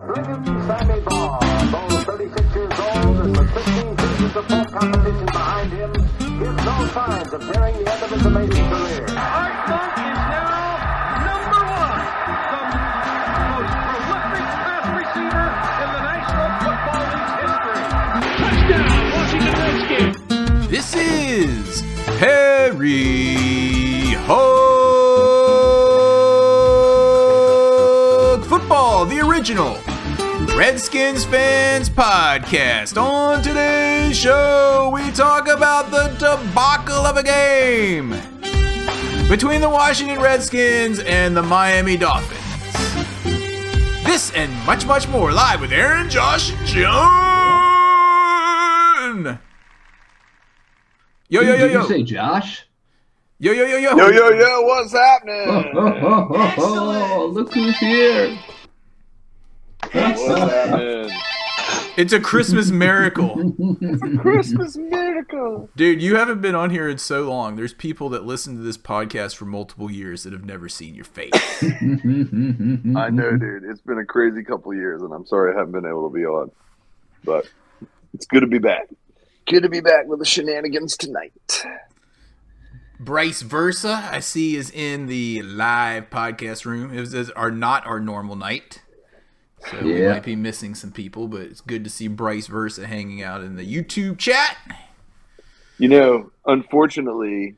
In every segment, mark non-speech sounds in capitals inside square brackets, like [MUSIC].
Sammy Baugh, though 36 years old and with 15 seasons of full competition behind him, gives no signs of nearing the end of his amazing career. Art is now number one, the most prolific pass receiver in the National Football League's history. Touchdown, Washington Redskins. This is Harry Hog Football, the original Redskins fans podcast. On today's show, we talk about the debacle of a game between the Washington Redskins and the Miami Dolphins. This and much, much more live with Aaron, Josh, and John. Yo, yo, yo, Did yo. you say Josh? Yo, yo, yo, yo. Yo, yo, yo, what's Oh, happening? oh, oh, oh, look who's here. What's happening? It's a Christmas miracle. It's a Christmas miracle. Dude, you haven't been on here in so long. There's people that listen to this podcast for multiple years that have never seen your face. I know, dude. It's been a crazy couple years, and I'm sorry I haven't been able to be on. But it's good to be back. Good to be back with the shenanigans tonight. Bryce Versa, I see, is in the live podcast room. It was is our not our normal night. So we might be missing some people, but it's good to see Bryce Versa hanging out in the YouTube chat. You know, unfortunately,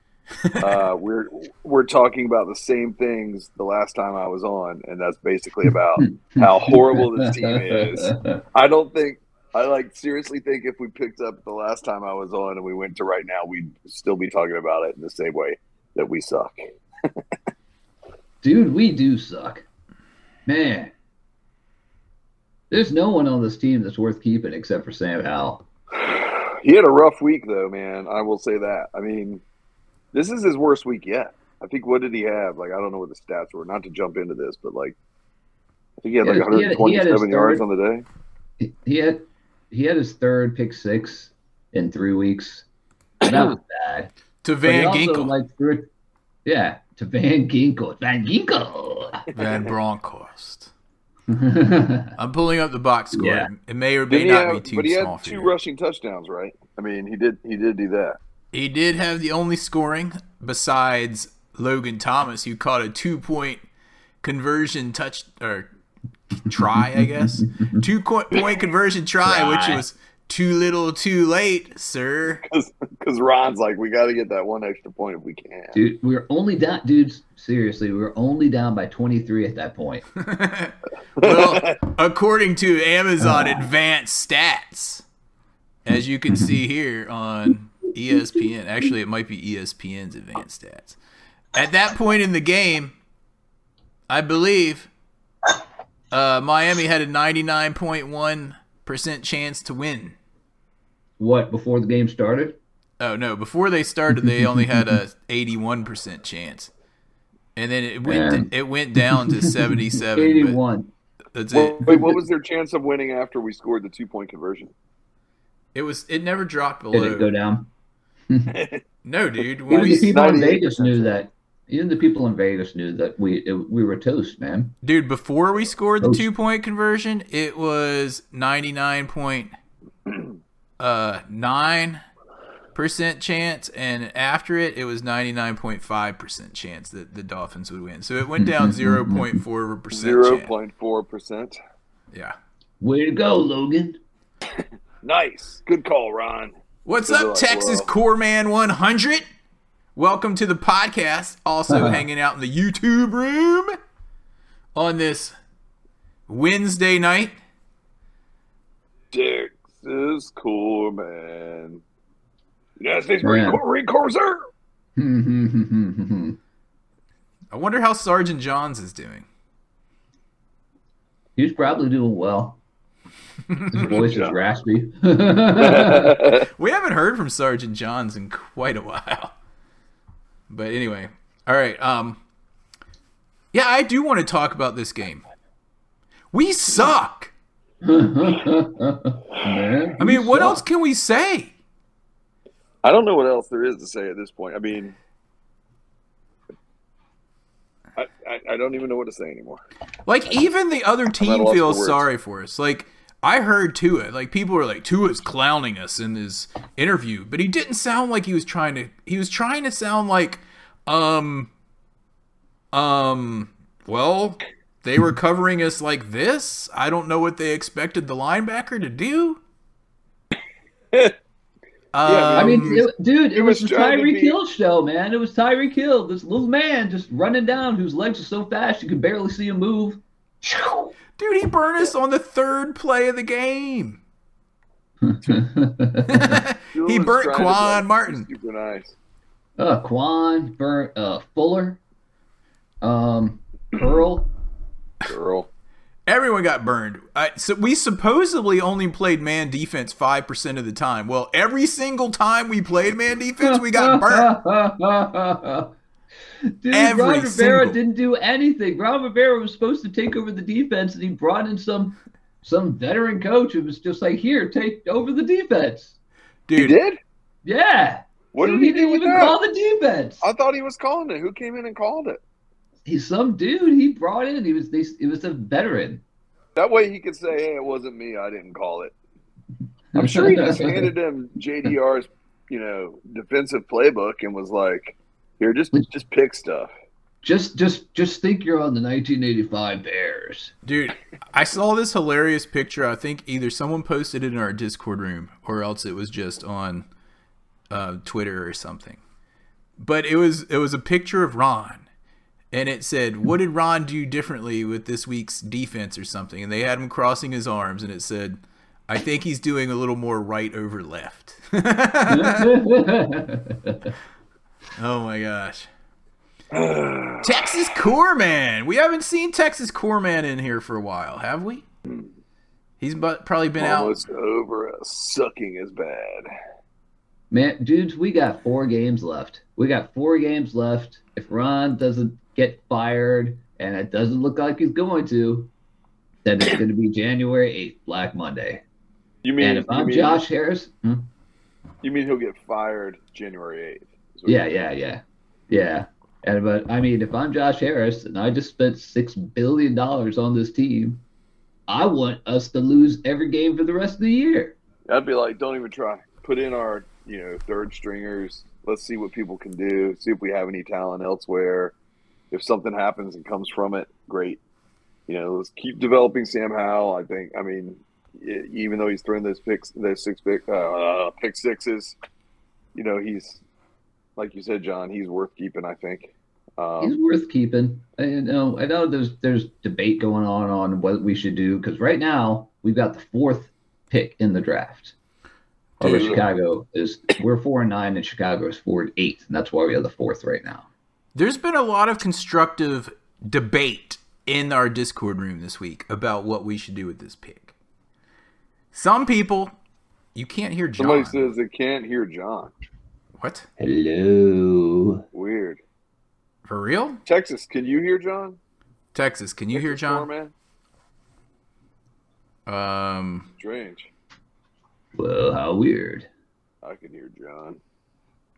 uh, [LAUGHS] we're we're talking about the same things the last time I was on, and that's basically about how horrible this team is. I don't think I like seriously think if we picked up the last time I was on and we went to right now, we'd still be talking about it in the same way that we suck. [LAUGHS] Dude, we do suck. Man. There's no one on this team that's worth keeping except for Sam Howell. [SIGHS] He had a rough week though, man. I will say that. I mean, this is his worst week yet. I think what did he have? Like I don't know what the stats were. Not to jump into this, but like I think he had like Yeah, he had- had 127 yards third- on the day. He- He had he had his third pick six in three weeks. That was [CLEARS THROAT] bad. To Van he also, Ginkel. like, threw it- yeah, to Van Ginkel. Van Ginkel. Van Bronckhorst. I'm pulling up the box score. Yeah. It may or may Didn't have, be too but he small had two you. rushing touchdowns, right? I mean, he did he did do that. He did have the only scoring besides Logan Thomas, who caught a two point conversion touch or try, I guess. [LAUGHS] two point conversion try, which was too little too late, sir. Because Ron's like, we got to get that one extra point if we can. Dude, we're only down dude. seriously, we're only down by twenty three at that point. [LAUGHS] well, according to Amazon Advanced Stats, as you can see here on ESPN, actually, it might be ESPN's Advanced Stats. At that point in the game, I believe uh, Miami had a 99.1% chance to win. What, before the game started? Oh, no. Before they started, they only had a [LAUGHS] 81% chance. And then it went Man. it went down to [LAUGHS] 77. Eighty one. That's Well, it. wait, what was their chance of winning after we scored the two point conversion? It was it never dropped Did below. it go down? [LAUGHS] No, dude. When Even we, the people in Vegas knew that. Even the people in Vegas knew that we it, we were toast, man. dude, before we scored the Oh. two point conversion, it was ninety nine point uh nine percent chance, and after it, it was ninety nine point five percent chance that the Dolphins would win. So it went down [LAUGHS] zero point four percent. Zero point four percent. Yeah. Way to go, Logan. [LAUGHS] Nice, good call, Ron. What's Good up, luck, Texas world. Core Man 100? Welcome to the podcast. Also hanging out in the YouTube room on this Wednesday night. Texas cool man. United States Marine Yeah. Corps, Marine Corps, sir. I wonder how Sergeant Johns is doing. He's probably doing well. His [LAUGHS] voice is raspy. [LAUGHS] We haven't heard from Sergeant Johns in quite a while. But anyway, all right. Um, yeah, I do want to talk about this game. We suck. [LAUGHS] Man, I mean, what else can we say? I don't know what else there is to say at this point. I mean, I, I, I don't even know what to say anymore. Like even the other team loss for feels sorry for us. Like I heard Tua, like people were like Tua's clowning us in his interview, but he didn't sound like he was trying to. He was trying to sound like, um, um, well, they were covering us like this. I don't know what they expected the linebacker to do. [LAUGHS] I I mean, Um, it- dude, it he was was the Tyreek Hill show, man. It was Tyreek Hill, this little man just running down whose legs are so fast you could barely see him move. [LAUGHS] dude, he burned us on the third play of the game. [LAUGHS] he burnt trying Quan be Martin. Super nice. uh, Quan, Burnt, uh, Fuller, um, Pearl. Girl. Everyone got burned. I, so we supposedly only played man defense five percent of the time. Well, every single time we played man defense, we got burned. [LAUGHS] Dude, Every Ron Rivera single- didn't do anything. Ron Rivera was supposed to take over the defense, and he brought in some some veteran coach who was just like, "Here, take over the defense." He Dude, did? Yeah. What So did he, he do didn't with even that? call the defense. I thought he was calling it. Who came in and called it? He's some dude he brought in. He was they, it was a veteran. That way he could say, "Hey, it wasn't me. I didn't call it." [LAUGHS] I'm sure he just handed him JDR's, you know, defensive playbook and was like, "Here, just just pick stuff." just just just think you're on the 1985 Bears. dude, I saw this hilarious picture. I think either someone posted it in our Discord room or else it was just on uh, Twitter or something. But it was it was a picture of Ron, and it said, "What did Ron do differently with this week's defense or something?" And they had him crossing his arms, and it said, "I think he's doing a little more right over left." [LAUGHS] oh my gosh. Texas Coreman. We haven't seen Texas Coreman in here for a while, have we? He's bu- probably been out. Almost over. Uh, sucking is bad. Man, dudes, we got four games left. We got four games left. If Ron doesn't get fired, and it doesn't look like he's going to, then it's going to be January 8th, Black Monday. You mean? And if I'm mean, Josh Harris, hmm? you mean he'll get fired January eighth? yeah, yeah, yeah, yeah. And but I mean, if I'm Josh Harris and I just spent six billion dollars on this team, I want us to lose every game for the rest of the year. I'd be like, don't even try. Put in our, you know, third stringers. Let's see what people can do. See if we have any talent elsewhere. If something happens and comes from it, great. You know, let's keep developing Sam Howell. I think. I mean, even though he's thrown those picks, those six pick, uh, pick sixes, you know, he's like you said, John. He's worth keeping. I think. He's Um, worth keeping. I know. I know. There's there's debate going on on what we should do because right now we've got the fourth pick in the draft. Over Chicago is we're four and nine, and Chicago is four and eight, and that's why we have the fourth right now. There's been a lot of constructive debate in our Discord room this week about what we should do with this pick. Some people, you can't hear John. somebody says they can't hear John. what? Hello. Weird. For real? Texas, can you hear John? Texas, can you hear John? man? Um, Strange. Well, how weird. I can hear John.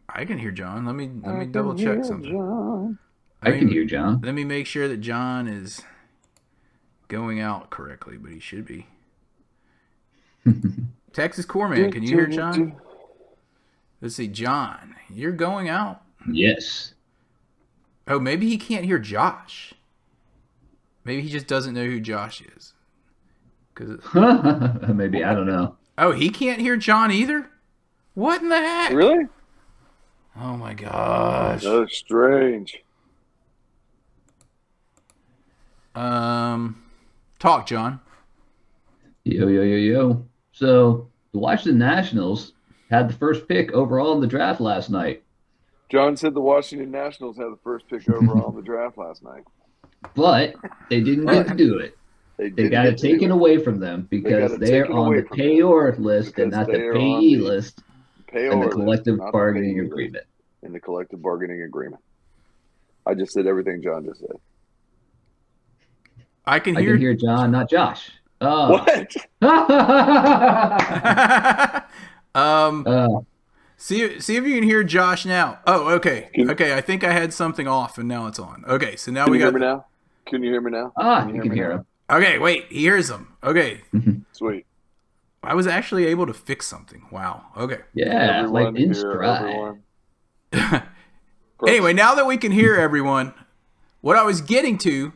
I can hear John. Let me let me double check something. I Let can me- hear John. Let me make sure that John is going out correctly, but he should be. [LAUGHS] Texas Corman, can you hear John? Let's see, John, you're going out. Yes. Oh, maybe he can't hear Josh. Maybe he just doesn't know who Josh is. Cause [LAUGHS] Maybe I don't know. oh, he can't hear John either. What in the heck? Really? Oh my gosh. That's strange. Um, talk, John. Yo yo yo yo. So the Washington Nationals had the first pick overall in the draft last night, John said the Washington Nationals had the first pick overall in the draft last night. but they didn't get to do it. [LAUGHS] They didn't got it taken away from them because got it they're on the from them payor list and not the they payee the list Pay in the collective not bargaining payee agreement. In the collective bargaining agreement. I just said everything John just said. I can I hear. can hear John, not Josh. Oh. What? [LAUGHS] um, Uh, See, see if you can hear Josh now. Oh, okay, Can- okay. I think I had something off, and now it's on. Okay, so now Can we you hear got. me now? Can you hear me now? Ah, Can you can me hear now? him. Okay, wait. He hears them. Okay, [LAUGHS] Sweet. I was actually able to fix something. Wow. Okay. Yeah, Everyone like in stride. [LAUGHS] Anyway, now that we can hear everyone, what I was getting to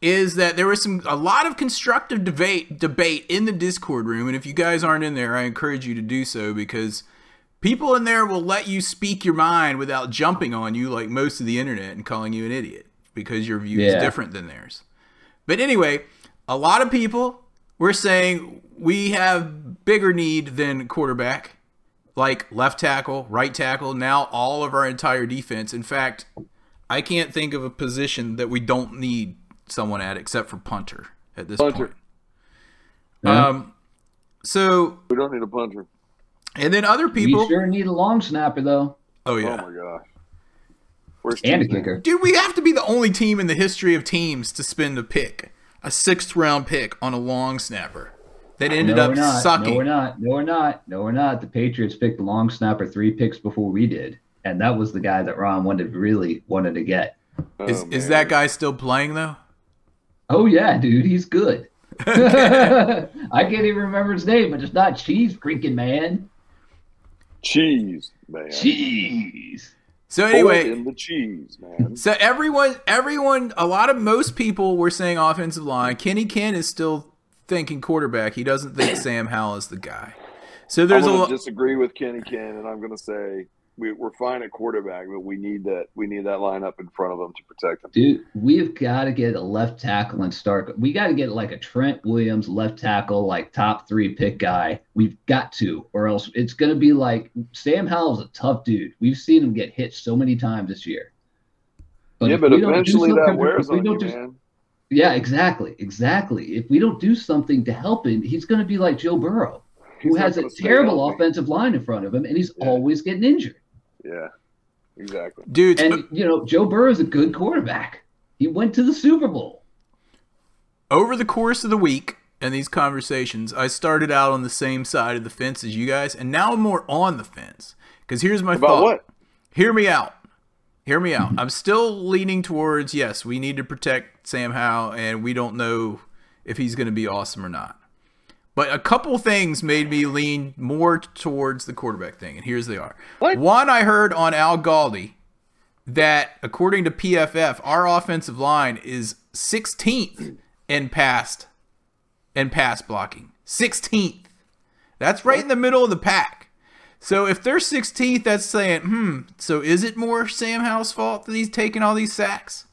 is that there was some a lot of constructive debate debate in the Discord room, and if you guys aren't in there, I encourage you to do so because people in there will let you speak your mind without jumping on you like most of the internet and calling you an idiot because your view is different than theirs. But anyway, a lot of people were saying we have bigger need than quarterback, like left tackle, right tackle, now all of our entire defense. In fact, I can't think of a position that we don't need someone at except for punter at this Punter. point. Yeah. Um, so We don't need a punter. and then other We people. sure need a long snapper though, Oh yeah. Oh my gosh. Where's and a kicker. dude, we have to be the only team in the history of teams to spend a pick, a sixth round pick on a long snapper that ended no, up not. sucking. No, we're not. No, we're not. No, we're not. The Patriots picked the long snapper three picks before we did, and that was the guy that Ron wanted really wanted to get. Is, Oh, is man. that guy still playing though? Oh yeah, dude, he's good. [LAUGHS] I can't even remember his name, but it's not cheese freaking man. cheese, man? Cheese. So Pour anyway, in the cheese, man. So everyone, everyone, a lot of most people were saying offensive line. Kenny Ken is still thinking quarterback. He doesn't think Sam Howell is the guy. So I'm there's a going lot. to disagree with Kenny Ken, and I'm going to say we, we're fine at quarterback, but we need that we need that lineup in front of them to protect them. Dude, we've got to get a left tackle and start. We got to get like a Trent Williams left tackle, like top three pick guy. We've got to, or else it's going to be like Sam Howell's a tough dude. We've seen him get hit so many times this year. yeah, but we don't eventually that wears on you, just- man. Yeah, exactly, exactly. If we don't do something to help him, he's going to be like Joe Burrow, who He's not has a terrible offensive line in front of him, and he's Yeah. always getting injured. Yeah, exactly. Dudes, And you know, Joe Burrow is a good quarterback. He went to the Super Bowl. over the course of the week and these conversations, I started out on the same side of the fence as you guys, and now I'm more on the fence. Because here's my About thought. what? Hear me out. Hear me out. I'm still leaning towards yes, we need to protect Sam Howell, and we don't know if he's going to be awesome or not. But a couple things made me lean more towards the quarterback thing, and here's they are. What? One, I heard on Al Galdi that according to PFF, our offensive line is 16th in pass and pass blocking. 16th. That's right in the middle of the pack. So if they're 16th, that's saying, hmm, so is it more Sam Howell's fault that he's taking all these sacks?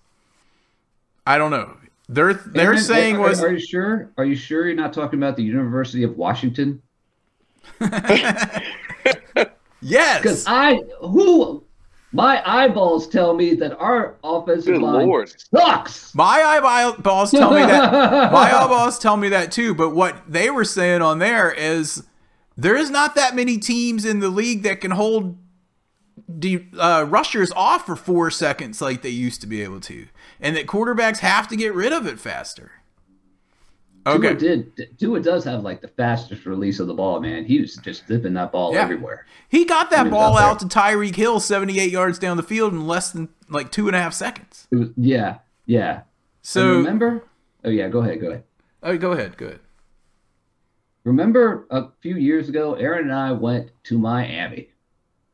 I don't know. They're they're Aaron, saying are, was Are you sure? Are you sure you're not talking about the University of Washington? [LAUGHS] Yes. Because. I who my eyeballs tell me that our offensive Good line Lord. sucks. My eyeballs tell me that. [LAUGHS] My eyeballs tell me that too. But what they were saying on there is there is not that many teams in the league that can hold the uh, rushers off for four seconds like they used to be able to, and that quarterbacks have to get rid of it faster. Tua Okay. did Tua does have like the fastest release of the ball, man. He was just zipping that ball Yeah. everywhere. He got that He ball out out to Tyreek Hill 78 yards down the field in less than like two and a half seconds. It was, yeah, yeah. And So, remember? Oh yeah, go ahead, go ahead. oh, go ahead. Go ahead. Remember a few years ago, Aaron and I went to Miami.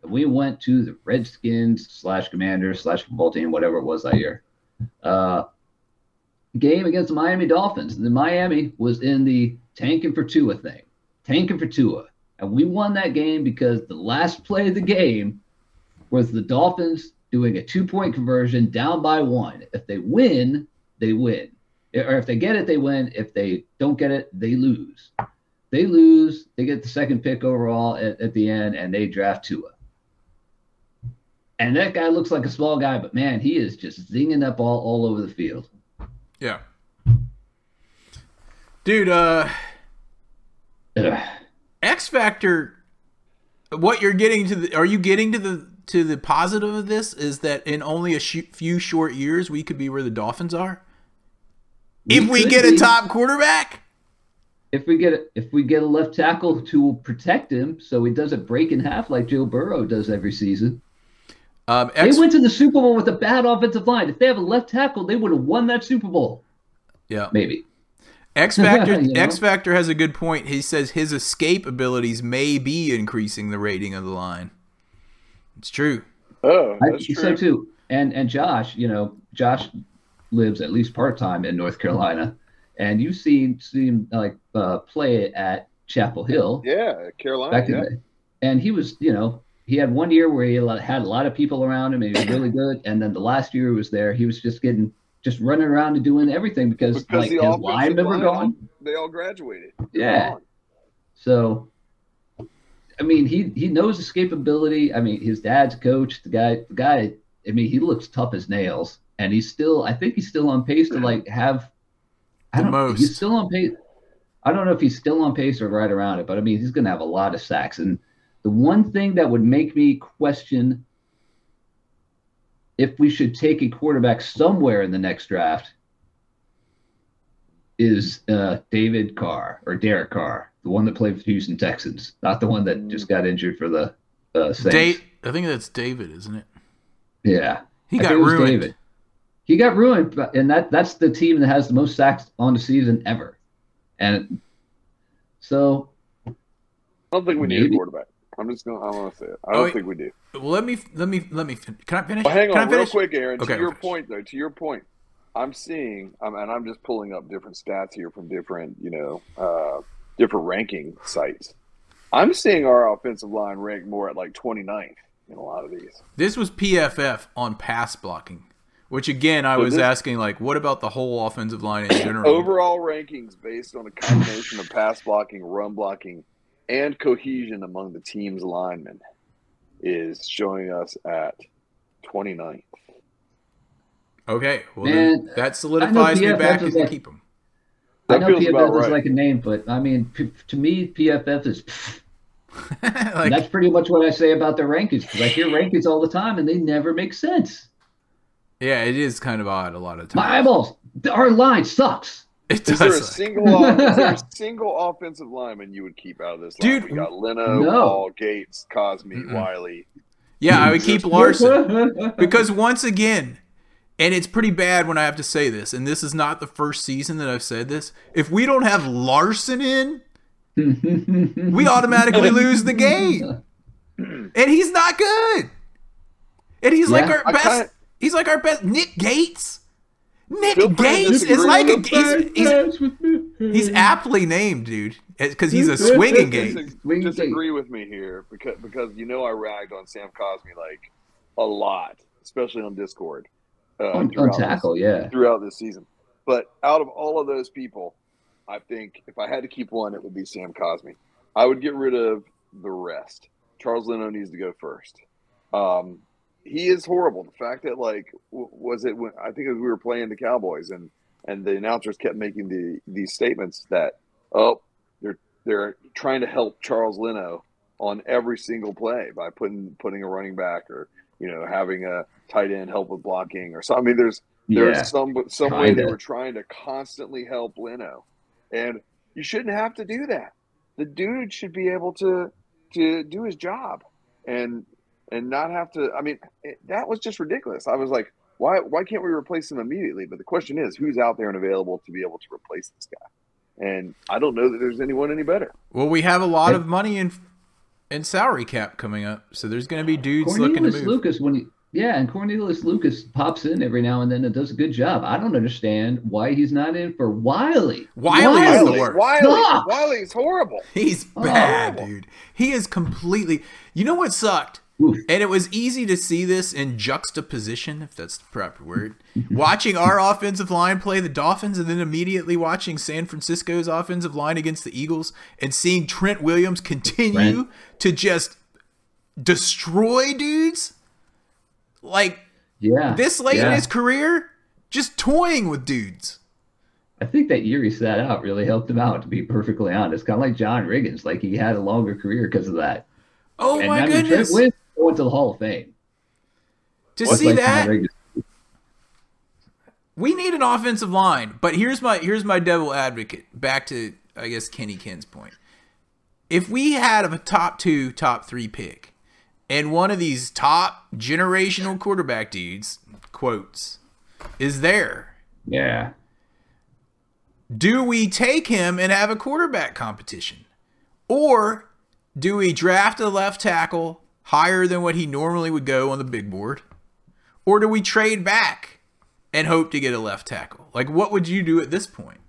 We went to the Redskins slash Commanders slash football team, whatever it was that year. Uh, game against the Miami Dolphins. The Miami was in the tanking for Tua thing, tanking for Tua. And we won that game because the last play of the game was the Dolphins doing a two point conversion down by one. If they win, they win. Or if they get it, they win. If they don't get it, they lose. They lose. They get the second pick overall at, at the end, and they draft Tua. And that guy looks like a small guy, but man, he is just zinging that ball all over the field. Yeah. Dude, uh, Ugh. X Factor. What you're getting to the? Are you getting to the to the positive of this? Is that in only a sh- few short years we could be where the Dolphins are? if we get a top quarterback, if we get a, if we get a left tackle to protect him, so he doesn't break in half like Joe Burrow does every season. Um, They went to the Super Bowl with a bad offensive line. If they have a left tackle, they would have won that Super Bowl. yeah. Maybe. X Factor [LAUGHS] You know? X Factor has a good point. He says his escape abilities may be increasing the rating of the line. It's true. Oh, I that's think true. so too. And and Josh, you know, Josh lives at least part time in North Carolina, and you've seen seen like uh, play at Chapel Hill Yeah, Carolina. back in Yeah. the. And he was, you know, he had one year where he had a lot of people around him and he was really good. And then the last year he was there, he was just getting just running around and doing everything because, Because like his offensive linemen were line, gone. They all graduated. Yeah. Gone. So, I mean, he he knows escapability. I mean, his dad's coach. The guy, the guy. I mean, he looks tough as nails, and he's still. I think he's still on pace to like have. I The don't. most. He's still on pace. I don't know if he's still on pace or right around it, but I mean, he's going to have a lot of sacks. And the one thing that would make me question if we should take a quarterback somewhere in the next draft is uh, David Carr or Derek Carr, the one that played for the Houston Texans, not the one that just got injured for the uh, Saints. Date. I think that's David, isn't it? Yeah, He I got think it was ruined. David. He got ruined, and that that's the team that has the most sacks on the season ever. And so, I don't think we need Maybe. a quarterback. I'm just gonna. I want to say it. I Oh, don't wait. think we do. Well, let me let me let me. fin- Can I finish? Well, hang Can on, real quick, Aaron. Okay, to your point, though, to your point, I'm seeing, um, and I'm just pulling up different stats here from different, you know, uh, different ranking sites. I'm seeing our offensive line ranked more at like 29th in a lot of these. This was PFF on pass blocking, which again I So was this- asking like, what about the whole offensive line in general? [COUGHS] Overall rankings based on a combination of pass blocking, run blocking, and cohesion among the team's linemen is showing us at 29th. Okay, well Man, then that solidifies me back is and you like- keep him. I know feels PFF is right. like a name, but I mean, p- to me, PFF [LAUGHS] is. like, that's pretty much what I say about their rankings because I hear rankings all the time and they never make sense. yeah, it is kind of odd a lot of times. My times. eyeballs, our line sucks. It Is there a suck. single is there a [LAUGHS] single offensive lineman you would keep out of this line? Dude, we got Leno, no. Paul, Gates, Cosmi, Mm-mm. Wylie. Yeah, I would keep [LAUGHS] Larsen. because [LAUGHS] because once again, and it's pretty bad when I have to say this, and this is not the first season that I've said this. If we don't have Larsen in, we automatically lose the game, [CLEARS THROAT] and he's not good. And he's like our I best. kinda- he's like our best. Nick Gates. Nick Feel free Gates is like a he's, he's, he's aptly named, dude, because he's a [LAUGHS] swinging game. Dis- Swing disagree with me here because because you know I ragged on Sam Cosmi like a lot, especially on Discord. Uh, on, on throughout this- tackle, yeah. throughout this season. But out of all of those people, I think if I had to keep one, it would be Sam Cosmi. I would get rid of the rest. Charles Leno needs to go first. Um, he is horrible. The fact that like w- was it when I think as we were playing the Cowboys and and the announcers kept making the these statements that oh they're they're trying to help Charles Leno on every single play by putting putting a running back or you know having a tight end help with blocking or so. I mean, there's there's Yeah. some some way they were trying to constantly help Leno, and you shouldn't have to do that. The dude should be able to to do his job, and and not have to. I mean, it, that was just ridiculous. I was like, why why can't we replace him immediately? But the question is, who's out there and available to be able to replace this guy? And I don't know that there's anyone any better. Well, we have a lot Hey. of money in in salary cap coming up, so there's going to be dudes looking to Cornelius move. Lucas, when he, yeah, and Cornelius Lucas pops in every now and then and does a good job. I don't understand why he's not in for Wylie. Wylie is the Wylie, worst. Wylie, Sucks. Wylie's horrible. He's Oh. bad, dude. He is completely. You know what sucked? Oof. And it was easy to see this in juxtaposition, if that's the proper word. [LAUGHS] watching our offensive line play the Dolphins and then immediately watching San Francisco's offensive line against the Eagles and seeing Trent Williams continue Right. to just destroy dudes. Like Yeah, this late in his career, just toying with dudes. I think that year he sat out really helped him out. To be perfectly honest, kind of like John Riggins, like he had a longer career because of that. Oh and my I mean, Trent goodness. Williams went to the Hall of Fame. To Just see like that, we need an offensive line but here's my here's my devil advocate back to I guess Kenny Ken's point. If we had a top two, top three pick, and one of these top generational quarterback dudes, quotes, is there, Yeah. do we take him and have a quarterback competition? Or do we draft a left tackle higher than what he normally would go on the big board? Or do we trade back and hope to get a left tackle? Like, what would you do at this point?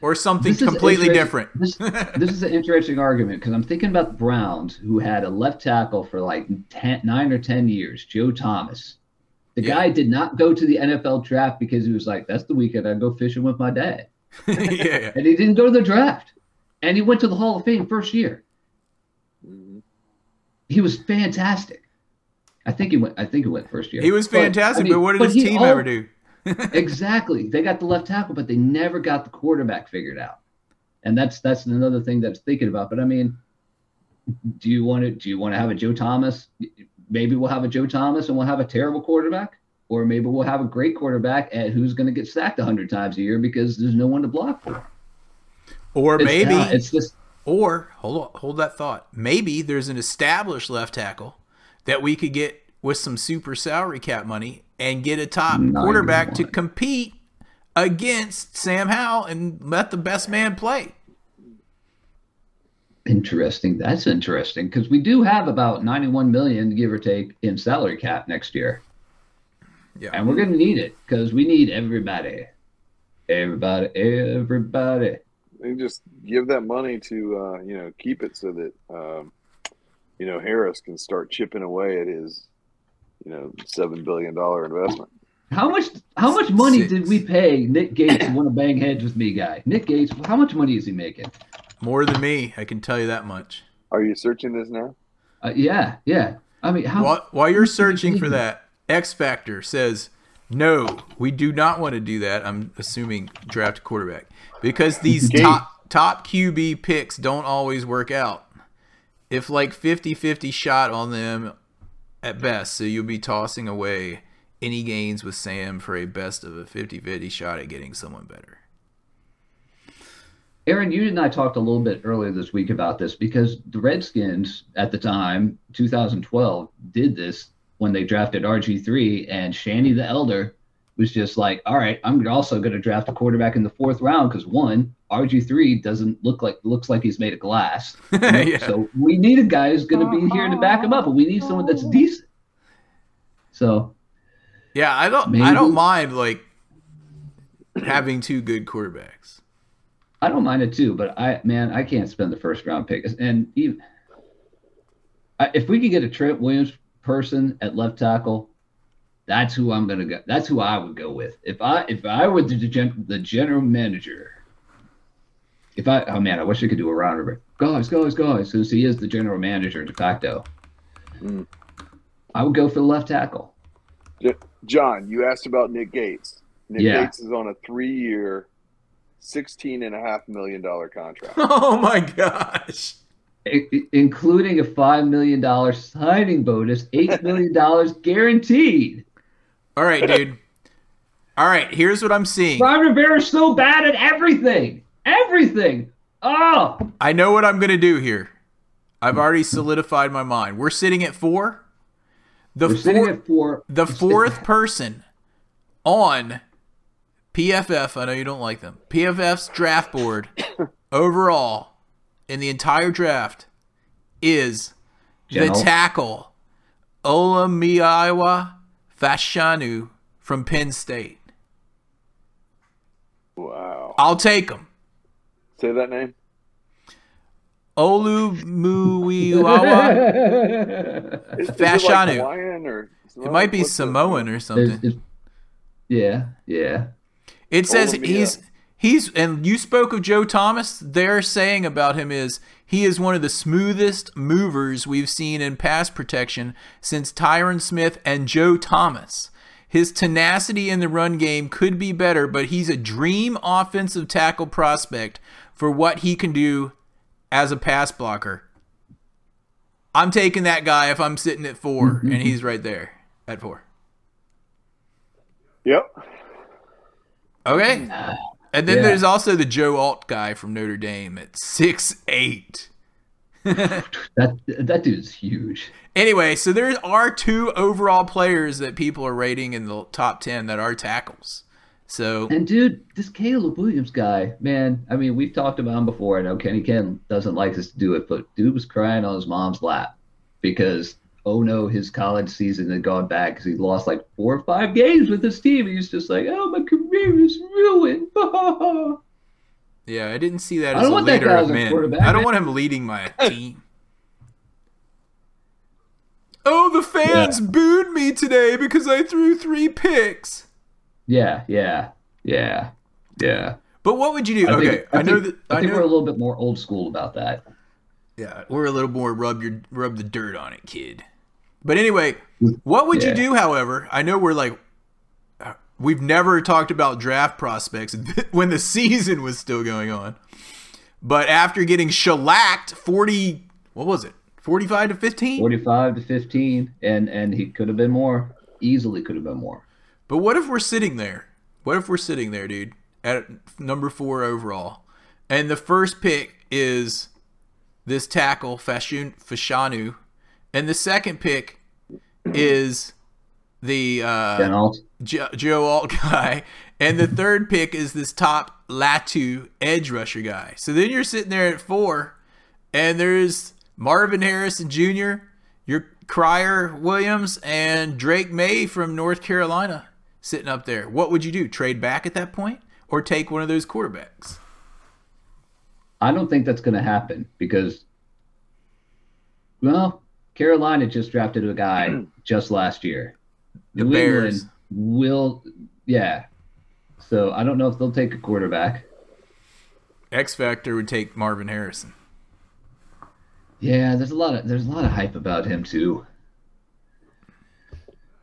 Or something completely different? This, this is an interesting argument because I'm thinking about the Browns, who had a left tackle for like 10, nine or ten years, Joe Thomas. The Yeah. guy did not go to the NFL draft because he was like, "That's the weekend I go fishing with my dad," [LAUGHS] yeah, yeah. and he didn't go to the draft, and he went to the Hall of Fame first year. He was fantastic. I think he went. I think he went first year. He was But, I fantastic, mean, but what did but his team al- ever do? [LAUGHS] exactly. They got the left tackle, but they never got the quarterback figured out. And that's that's another thing that's thinking about. But I mean, do you want to do you want to have a Joe Thomas? Maybe we'll have a Joe Thomas and we'll have a terrible quarterback, or maybe we'll have a great quarterback and who's going to get sacked hundred times a year because there's no one to block for. him. Or It's maybe, not. it's just or hold on, hold that thought. Maybe there's an established left tackle that we could get with some super salary cap money and get a top Not quarterback to compete against Sam Howell and let the best man play. interesting. That's interesting because we do have about 91 million, give or take, in salary cap next year. Yeah. And we're going to need it because we need everybody. Everybody, everybody. They just give that money to uh, you know keep it so that um, you know Harris can start chipping away at his you know seven billion dollar investment. How much how much money Six. did we pay Nick Gates, to want to bang heads with me guy? Nick Gates, how much money is he making? More than me, I can tell you that much. Are you searching this now? Uh, yeah, yeah. I mean, how While, while you're much did he searching for that, X Factor says, no, we do not want to do that. I'm assuming draft quarterback because these Gates. top top QB picks don't always work out. If like 50-50 shot on them at best, so you'll be tossing away any gains with Sam for a best of a 50-50 shot at getting someone better. Aaron, you and I talked a little bit earlier this week about this because the Redskins at the time, 2012, did this when they drafted RG3, and Shanny the Elder was just like, "All right, I'm also going to draft a quarterback in the fourth round because one, RG3 doesn't look like looks like he's made of glass, [LAUGHS] Yeah. so we need a guy who's going to be here to back him up, and we need someone that's decent." So Yeah, I don't I don't mind like having two good quarterbacks. I don't mind it too, but I man, I can't spend the first round pick. And even I, if we could get a Trent Williams person at left tackle, that's who I'm gonna go. That's who I would go with. If I if I were the gen, the general manager. If I oh man, I wish I could do a round of guys, guys, guys, since he is the general manager de facto. Mm. I would go for the left tackle. John, you asked about Nick Gates. Nick Yeah. Gates is on a three-year, sixteen and a half million dollar contract. [LAUGHS] Oh my gosh. I- I- including a five million dollar signing bonus, eight [LAUGHS] million dollars guaranteed. All right, dude. All right, here's what I'm seeing. Ron Rivera's so bad at everything. Everything. Oh, I know what I'm going to do here. I've already solidified my mind. We're sitting at 4. The we're sitting at four. the fourth person on PFF, I know you don't like them. PFF's draft board [LAUGHS] overall in the entire draft is General. the tackle Olumuyiwa Fashanu from Penn State. Wow. I'll take him. Say that name. Olumuyiwawa. [LAUGHS] Is, is it Fashanu. like or It might be what's the- Samoan or There's- something. it's- yeah, yeah. It says Olumia. he's he's and you spoke of Joe Thomas. They're saying about him is he is one of the smoothest movers we've seen in pass protection since Tyron Smith and Joe Thomas. His tenacity in the run game could be better, but he's a dream offensive tackle prospect for what he can do as a pass blocker. I'm taking that guy if I'm sitting at 4 mm-hmm. and he's right there at four. Yep. Okay. [SIGHS] And then Yeah. there's also the Joe Alt guy from Notre Dame at six eight. That that dude's huge. Anyway, so there are two overall players that people are rating in the top ten that are tackles. So And dude, this Caleb Williams guy, man, I mean, we've talked about him before. I know Kenny Ken doesn't like us to do it, but dude was crying on his mom's lap because oh no, his college season had gone back because he lost like four or five games with his team. He's just like, oh, my career is ruined. [LAUGHS] yeah, I didn't see that as a don't want that leader of men. I don't want him leading my [LAUGHS] team. Oh, the fans booed me today because I threw three picks. yeah, yeah, yeah, yeah. But what would you do? I okay, think, I, know think, that I I think know. we're a little bit more old school about that. Yeah, or a little more rub your rub the dirt on it, kid. But anyway, what would you do? However, I know we're like we've never talked about draft prospects [LAUGHS] when the season was still going on. But after getting shellacked, forty, what was it, forty-five to fifteen? 45 to 15, and and he could have been more. Easily could have been more. But what if we're sitting there? What if we're sitting there, dude, at number four overall, and the first pick is this tackle Fashun Fashanu, and the second pick is the uh, Ben Alt. Jo- Joe Alt guy, and the [LAUGHS] third pick is this top Latu edge rusher guy. So then you're sitting there at four, and there's Marvin Harrison Jr., your Crier Williams, and Drake Maye from North Carolina sitting up there. What would you do? Trade back at that point, or take one of those quarterbacks? I don't think that's going to happen because, well, Carolina just drafted a guy [CLEARS THROAT] just last year. The New Bears. England will, yeah. So I don't know if they'll take a quarterback. X Factor would take Marvin Harrison. Yeah, there's a lot of there's a lot of hype about him too.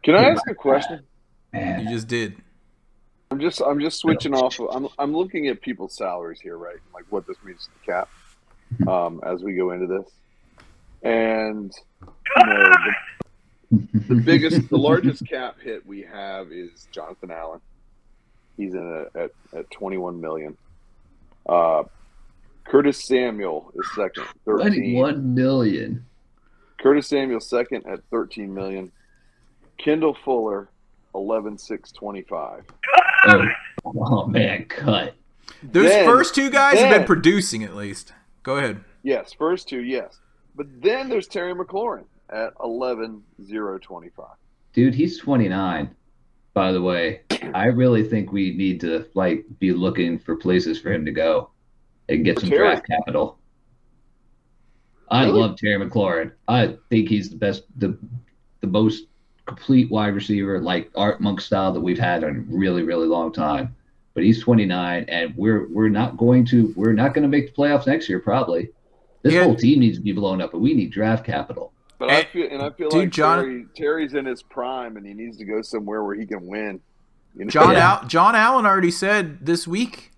Can I ask a question? You just did. I'm just I'm just switching off. Of, I'm I'm looking at people's salaries here, right? Like what this means to the cap um, as we go into this, and you know the, the [LAUGHS] biggest, the largest cap hit we have is Jonathan Allen. He's in a, at at 21 million. Uh, Curtis Samuel is second, 13. twenty-one million. Curtis Samuel second at 13 million. Kendall Fuller, 11,625. Oh, oh man, cut. Those Then- first two guys have been producing at least. Go ahead. Yes, first two, yes. But then there's Terry McLaurin at 11,025. Dude, he's 29. By the way, I really think we need to like be looking for places for him to go and get some Terry- draft capital. I Really? love Terry McLaurin. I think he's the best, the the most complete wide receiver, like Art Monk style that we've had in a really, really long time. But he's 29, and we're we're not going to we're not going to make the playoffs next year probably. This Yeah. whole team needs to be blown up, but we need draft capital. But I And- feel and I feel dude, like John- Terry, Terry's in his prime and he needs to go somewhere where he can win. You know? John Yeah. Al- John Allen already said this week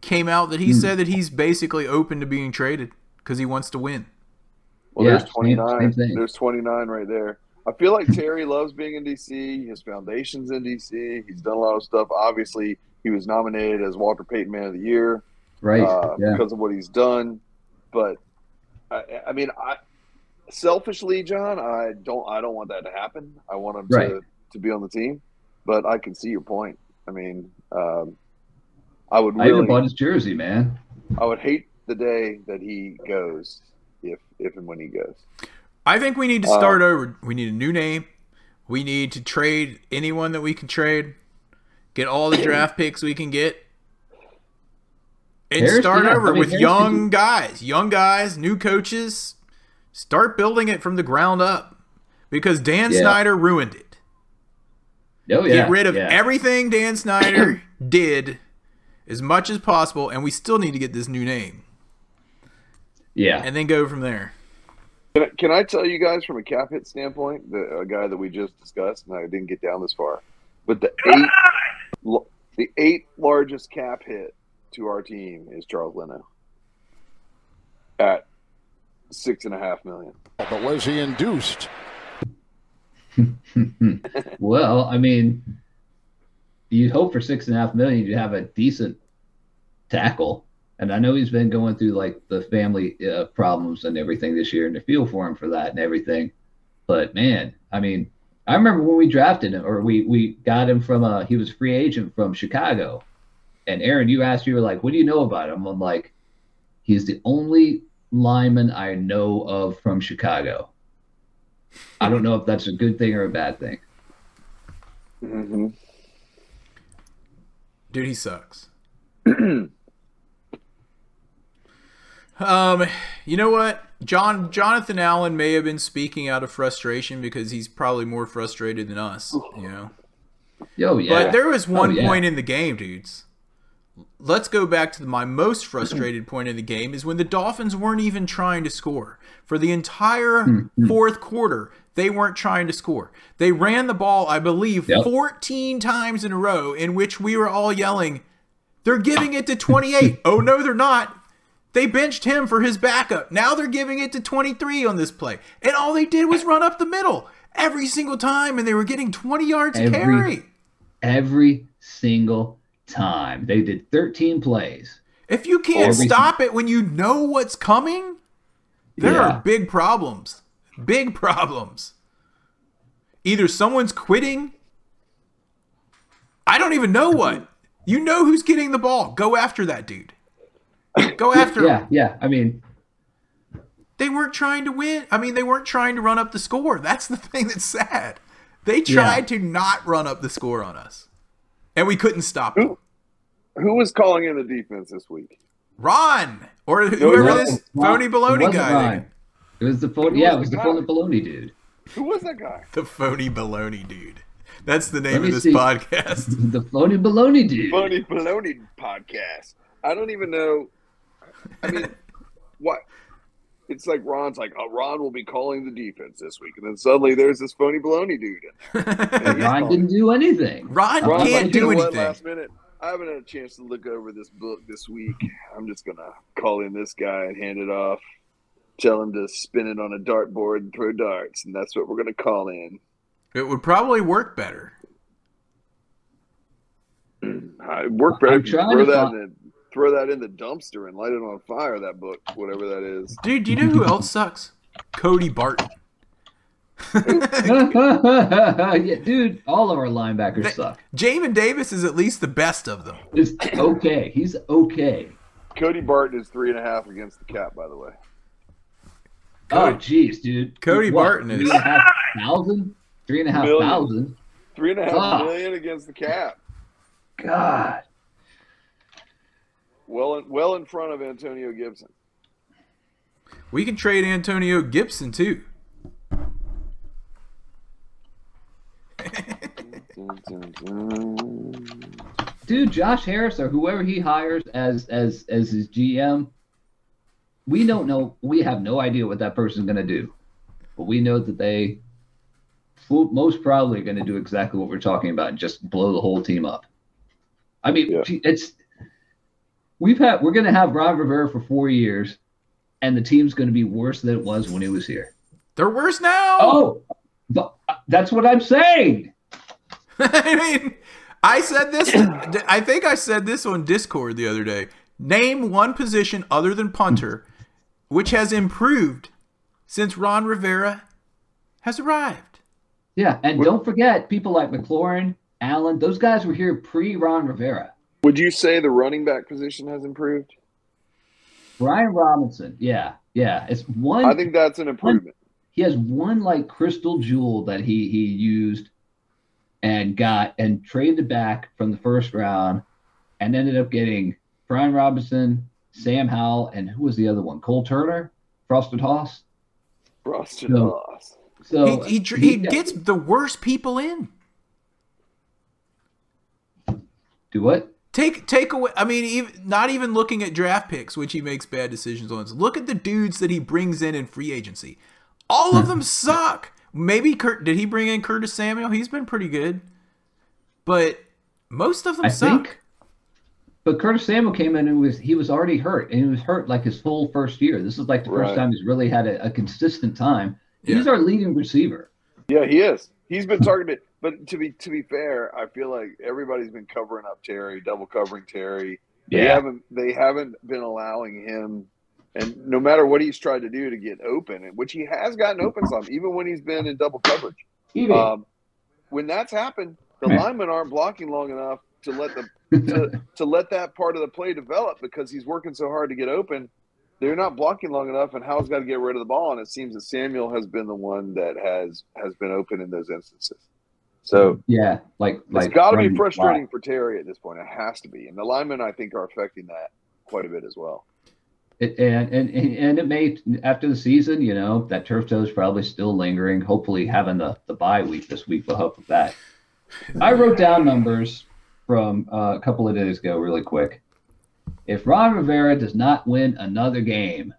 came out that he Hmm. said that he's basically open to being traded because he wants to win. Well, Yeah, there's 29. same thing. There's 29 right there. I feel like Terry loves being in DC. His foundation's in DC. He's done a lot of stuff. Obviously, he was nominated as Walter Payton Man of the Year. Right? uh, yeah. because of what he's done. But I, I mean, I selfishly, John, I don't, I don't want that to happen. I want him Right. to to be on the team. But I can see your point. I mean, um, I would I even really, bought his jersey, man. I would hate the day that he goes, if if and when he goes. I think we need to Uh, start over. We need a new name. We need to trade anyone that we can trade. Get all the draft [CLEARS THROAT] picks we can get. And Harris- start yeah, over I mean, with Harris young could guys, young guys, new coaches. Start building it from the ground up because Dan Yeah. Snyder ruined it. Oh yeah. Get rid of yeah. everything Dan Snyder [CLEARS THROAT] did as much as possible, and we still need to get this new name Yeah. and then go from there. Can I, tell you guys from a cap hit standpoint, the a guy that we just discussed, and I didn't get down this far, but the eight, the eight largest cap hit to our team is Charles Leno at six and a half million. But was he induced? [LAUGHS] well, I mean, you hope for six and a half million, you have a decent tackle. And I know he's been going through like the family uh, problems and everything this year, and I feel for him for that and everything. But man, I mean, I remember when we drafted him, or we we got him from a he was a free agent from Chicago, and Aaron, you asked, you were like, "What do you know about him?" I'm like, "He's the only lineman I know of from Chicago." I don't know if that's a good thing or a bad thing. hmm Dude, he sucks. [CLEARS THROAT] um, you know what? John Jonathan Allen may have been speaking out of frustration because he's probably more frustrated than us, you know. Yo, yeah. But there was one Oh, yeah. point in the game, dudes. Let's go back to my most frustrated point in the game is when the Dolphins weren't even trying to score. For the entire Mm-hmm. fourth quarter, they weren't trying to score. They ran the ball, I believe, Yep. 14 times in a row, in which we were all yelling, They're giving it to [LAUGHS] 28. oh, no, they're not. They benched him for his backup. Now they're giving it to 23 on this play. And all they did was run up the middle every single time, and they were getting 20 yards Every- carry. every single time. They did 13 plays. If you can't Every- stop it when you know what's coming, there Yeah. are big problems. Big problems. Either someone's quitting. I don't even know what. You know who's getting the ball. Go after that dude. Go after Yeah, him. yeah. I mean, They weren't trying to win. I mean, they weren't trying to run up the score. That's the thing that's sad. They tried to not run up the score on us. And we couldn't stop them. Who, who was calling in the defense this week? Ron or whoever wasn't. this phony baloney guy. Ryan. It was the phony. Yeah, it was the the phony baloney dude. Who was that guy? The phony baloney dude. That's the name of this see. podcast. [LAUGHS] The phony baloney dude. Phony Baloney podcast. I don't even know. I mean, what? It's like Ron's like, oh, Ron will be calling the defense this week, and then suddenly there's this phony baloney dude. In [LAUGHS] there. And he's Ron didn't do anything. Ron Ron's can't like, you do know what, anything. last minute. I haven't had a chance to look over this book this week. I'm just gonna call in this guy and hand it off. Tell him to spin it on a dartboard and throw darts, and that's what we're gonna call in. It would probably work better. [CLEARS THROAT] Uh, I work better. I'm trying to find- in the throw that in the dumpster and light it on fire. That book, whatever that is. Dude, do you know who [LAUGHS] else sucks? Cody Barton. [LAUGHS] yeah, dude, all of our linebackers suck. Jamin Davis is at least the best of them. It's okay. He's okay. Cody Barton is three and a half against the cap, by the way. Oh, jeez, dude. Cody What, Barton is- three and a half thousand. Three and a half Million. thousand. Three and a half Ah. million against the cap. God. Well, in, well in front of Antonio Gibson. We can trade Antonio Gibson too. dude, Josh Harris or whoever he hires as as as his GM, we don't know. We have no idea what that person's going to do, but we know that they most probably going to do exactly what we're talking about and just blow the whole team up. I mean, Yeah. it's we've had we're going to have Ron Rivera for four years, and the team's going to be worse than it was when he was here. They're worse now. Oh, but that's what I'm saying. [LAUGHS] I mean, I said this. I think I said this on Discord the other day. Name one position other than punter which has improved since Ron Rivera has arrived. Yeah, and don't forget people like McLaurin, Allen. Those guys were here pre Ron Rivera. Would you say the running back position has improved? Brian Robinson, yeah, yeah. It's one. I think that's an improvement. he has one like crystal jewel that he he used and got and traded back from the first round, and ended up getting Brian Robinson, Sam Howell, and who was the other one? Cole Turner, Frosted Hoss. Frosted No. Moss. So he, he, dr- he gets the worst people in. do what? Take take away. I mean, even, not even looking at draft picks, which he makes bad decisions on. Look at the dudes that he brings in in free agency. All of hmm. them suck. Maybe Kurt. Did he bring in Curtis Samuel? He's been pretty good, but most of them I suck. think. But Curtis Samuel came in and was he was already hurt, and he was hurt like his whole first year. This is like the Right. first time he's really had a, a consistent time. He's our leading receiver. Yeah, he is. He's been targeted. But to be to be fair, I feel like everybody's been covering up Terry, double covering Terry, Yeah. They haven't they haven't been allowing him and no matter what he's tried to do to get open, which he has gotten open some, even when he's been in double coverage. Um, when that's happened, the Man. linemen aren't blocking long enough to let the to, to let that part of the play develop because he's working so hard to get open. They're not blocking long enough, and Howell's got to get rid of the ball. And it seems that Samuel has been the one that has has been open in those instances. So yeah, like like it's got to be frustrating for Terry at this point. It has to be, and the linemen I think are affecting that quite a bit as well. It, and, and and it may after the season, you know, that turf toe is probably still lingering. Hopefully, having the the bye week this week will help with that. I wrote down numbers from uh, a couple of days ago, really quick. If Ron Rivera does not win another game,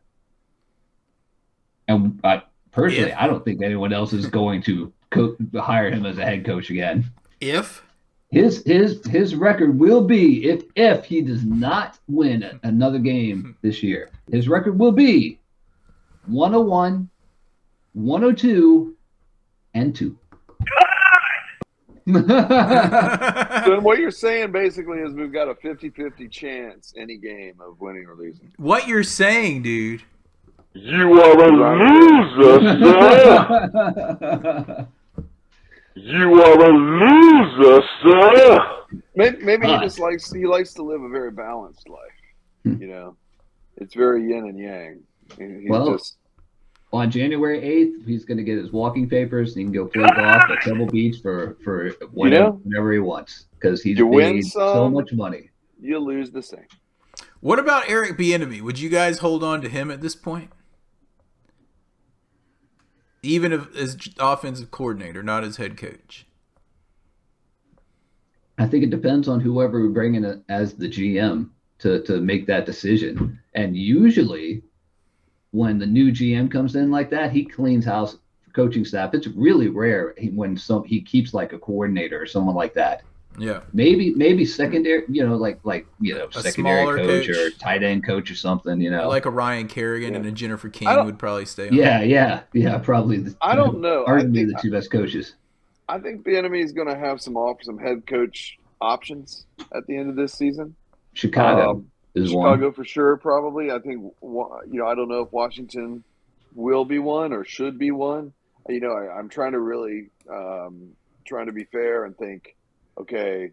and I, personally, If. I don't think anyone else is going to co- hire him as a head coach again If his his his record will be if if he does not win another game this year his record will be 101 102 and 2 [LAUGHS] So what you're saying basically is we've got a 50-50 chance any game of winning or losing. what you're saying, dude. You are a loser, sir. [LAUGHS] You are a loser, sir. Maybe, maybe he just likes he likes to live a very balanced life. Hmm. You know, it's very yin and yang. He- He's Well, just on January 8th he's going to get his walking papers and he can go play golf at Pebble Beach for for whenever, know? whenever he wants because he's You win made so much money you lose the same. What about Eric Bieniemy? Would you guys hold on to him at this point? Even if as offensive coordinator, not as head coach. I think it depends on whoever we bring in as the GM to to make that decision. And usually, when the new GM comes in like that, he cleans house for coaching staff. It's really rare when some he keeps like a coordinator or someone like that. Yeah. Maybe maybe secondary, you know, like like you know A secondary coach, coach. or tight end coach or something. You know, Like a Ryan Kerrigan Yeah. and a Jennifer King would probably stay on. yeah, yeah, yeah, probably. The, I don't know. I Arguably the two best coaches. I think Bieniemy is going to have some off some head coach options at the end of this season. Chicago Um, is Chicago one. for sure, probably. I think you know. I don't know if Washington will be one or should be one. You know, I, I'm trying to really um, trying to be fair and think. Okay,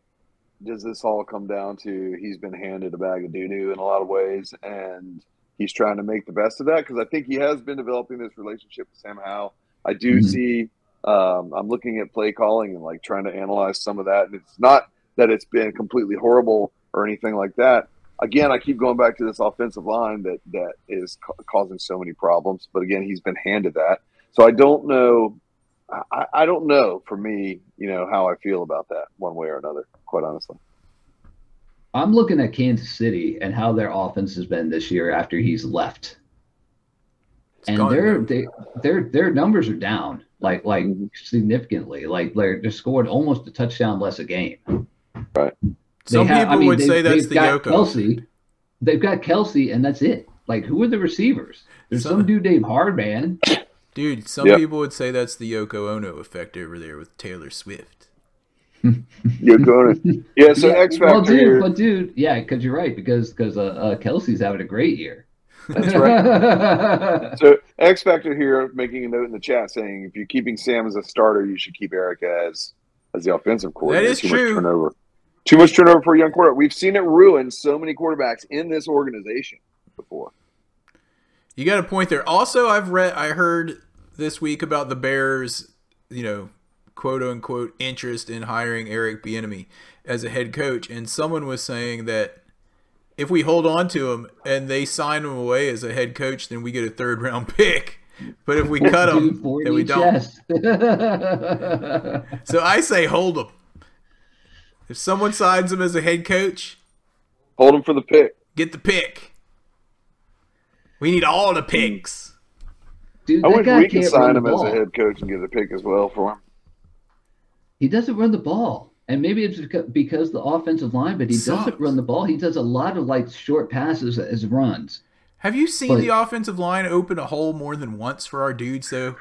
does this all come down to he's been handed a bag of doo doo in a lot of ways, and he's trying to make the best of that because I think he has been developing this relationship with Sam Howell. I do Mhm. see. Um, I'm looking at play calling and like trying to analyze some of that, and it's not that it's been completely horrible or anything like that again, I keep going back to this offensive line that that is ca- causing so many problems. But again, he's been handed that, so I don't know. I, I don't know for me, you know, how I feel about that one way or another. Quite honestly, I'm looking at Kansas City and how their offense has been this year after he's left. It's and their they, their their numbers are down like like Mhm. significantly. Like they're, they're scoring almost a touchdown less a game. Some They have- people I mean, would they've- say that's the got Yoko. Kelce. They've got Kelce, and that's it. Like who are the receivers? There's Some- some dude named Hardman. [COUGHS] Dude, some Yep. people would say that's the Yoko Ono effect over there with Taylor Swift. [LAUGHS] you're going. Yeah, so Yeah, X well, Factor dude, here. but dude, yeah, because you're right. Because because uh, uh, Kelce's having a great year. That's right. [LAUGHS] So X Factor here, making a note in the chat saying if you're keeping Sam as a starter, you should keep Eric as as the offensive coordinator. is Too true. Much turnover. Too much turnover for a young quarterback. We've seen it ruin so many quarterbacks in this organization before. You got a point there. Also, I've read, I heard this week about the Bears, you know, quote unquote interest in hiring Eric Bieniemy as a head coach, and someone was saying that if we hold on to him and they sign him away as a head coach, then we get a third round [LAUGHS] pick. But if we cut Dude, him, then we don't. [LAUGHS] So I say hold him. If someone signs him as a head coach, Hold him for the pick. get the pick. We need all the picks. Dude, I that wish guy we could can't sign him the as a head coach and get a pick as well for him. He doesn't run the ball. And maybe it's because the offensive line, but he Sucks. doesn't run the ball. He does a lot of like short passes as runs. Have you seen But- the offensive line open a hole more than once for our dudes though?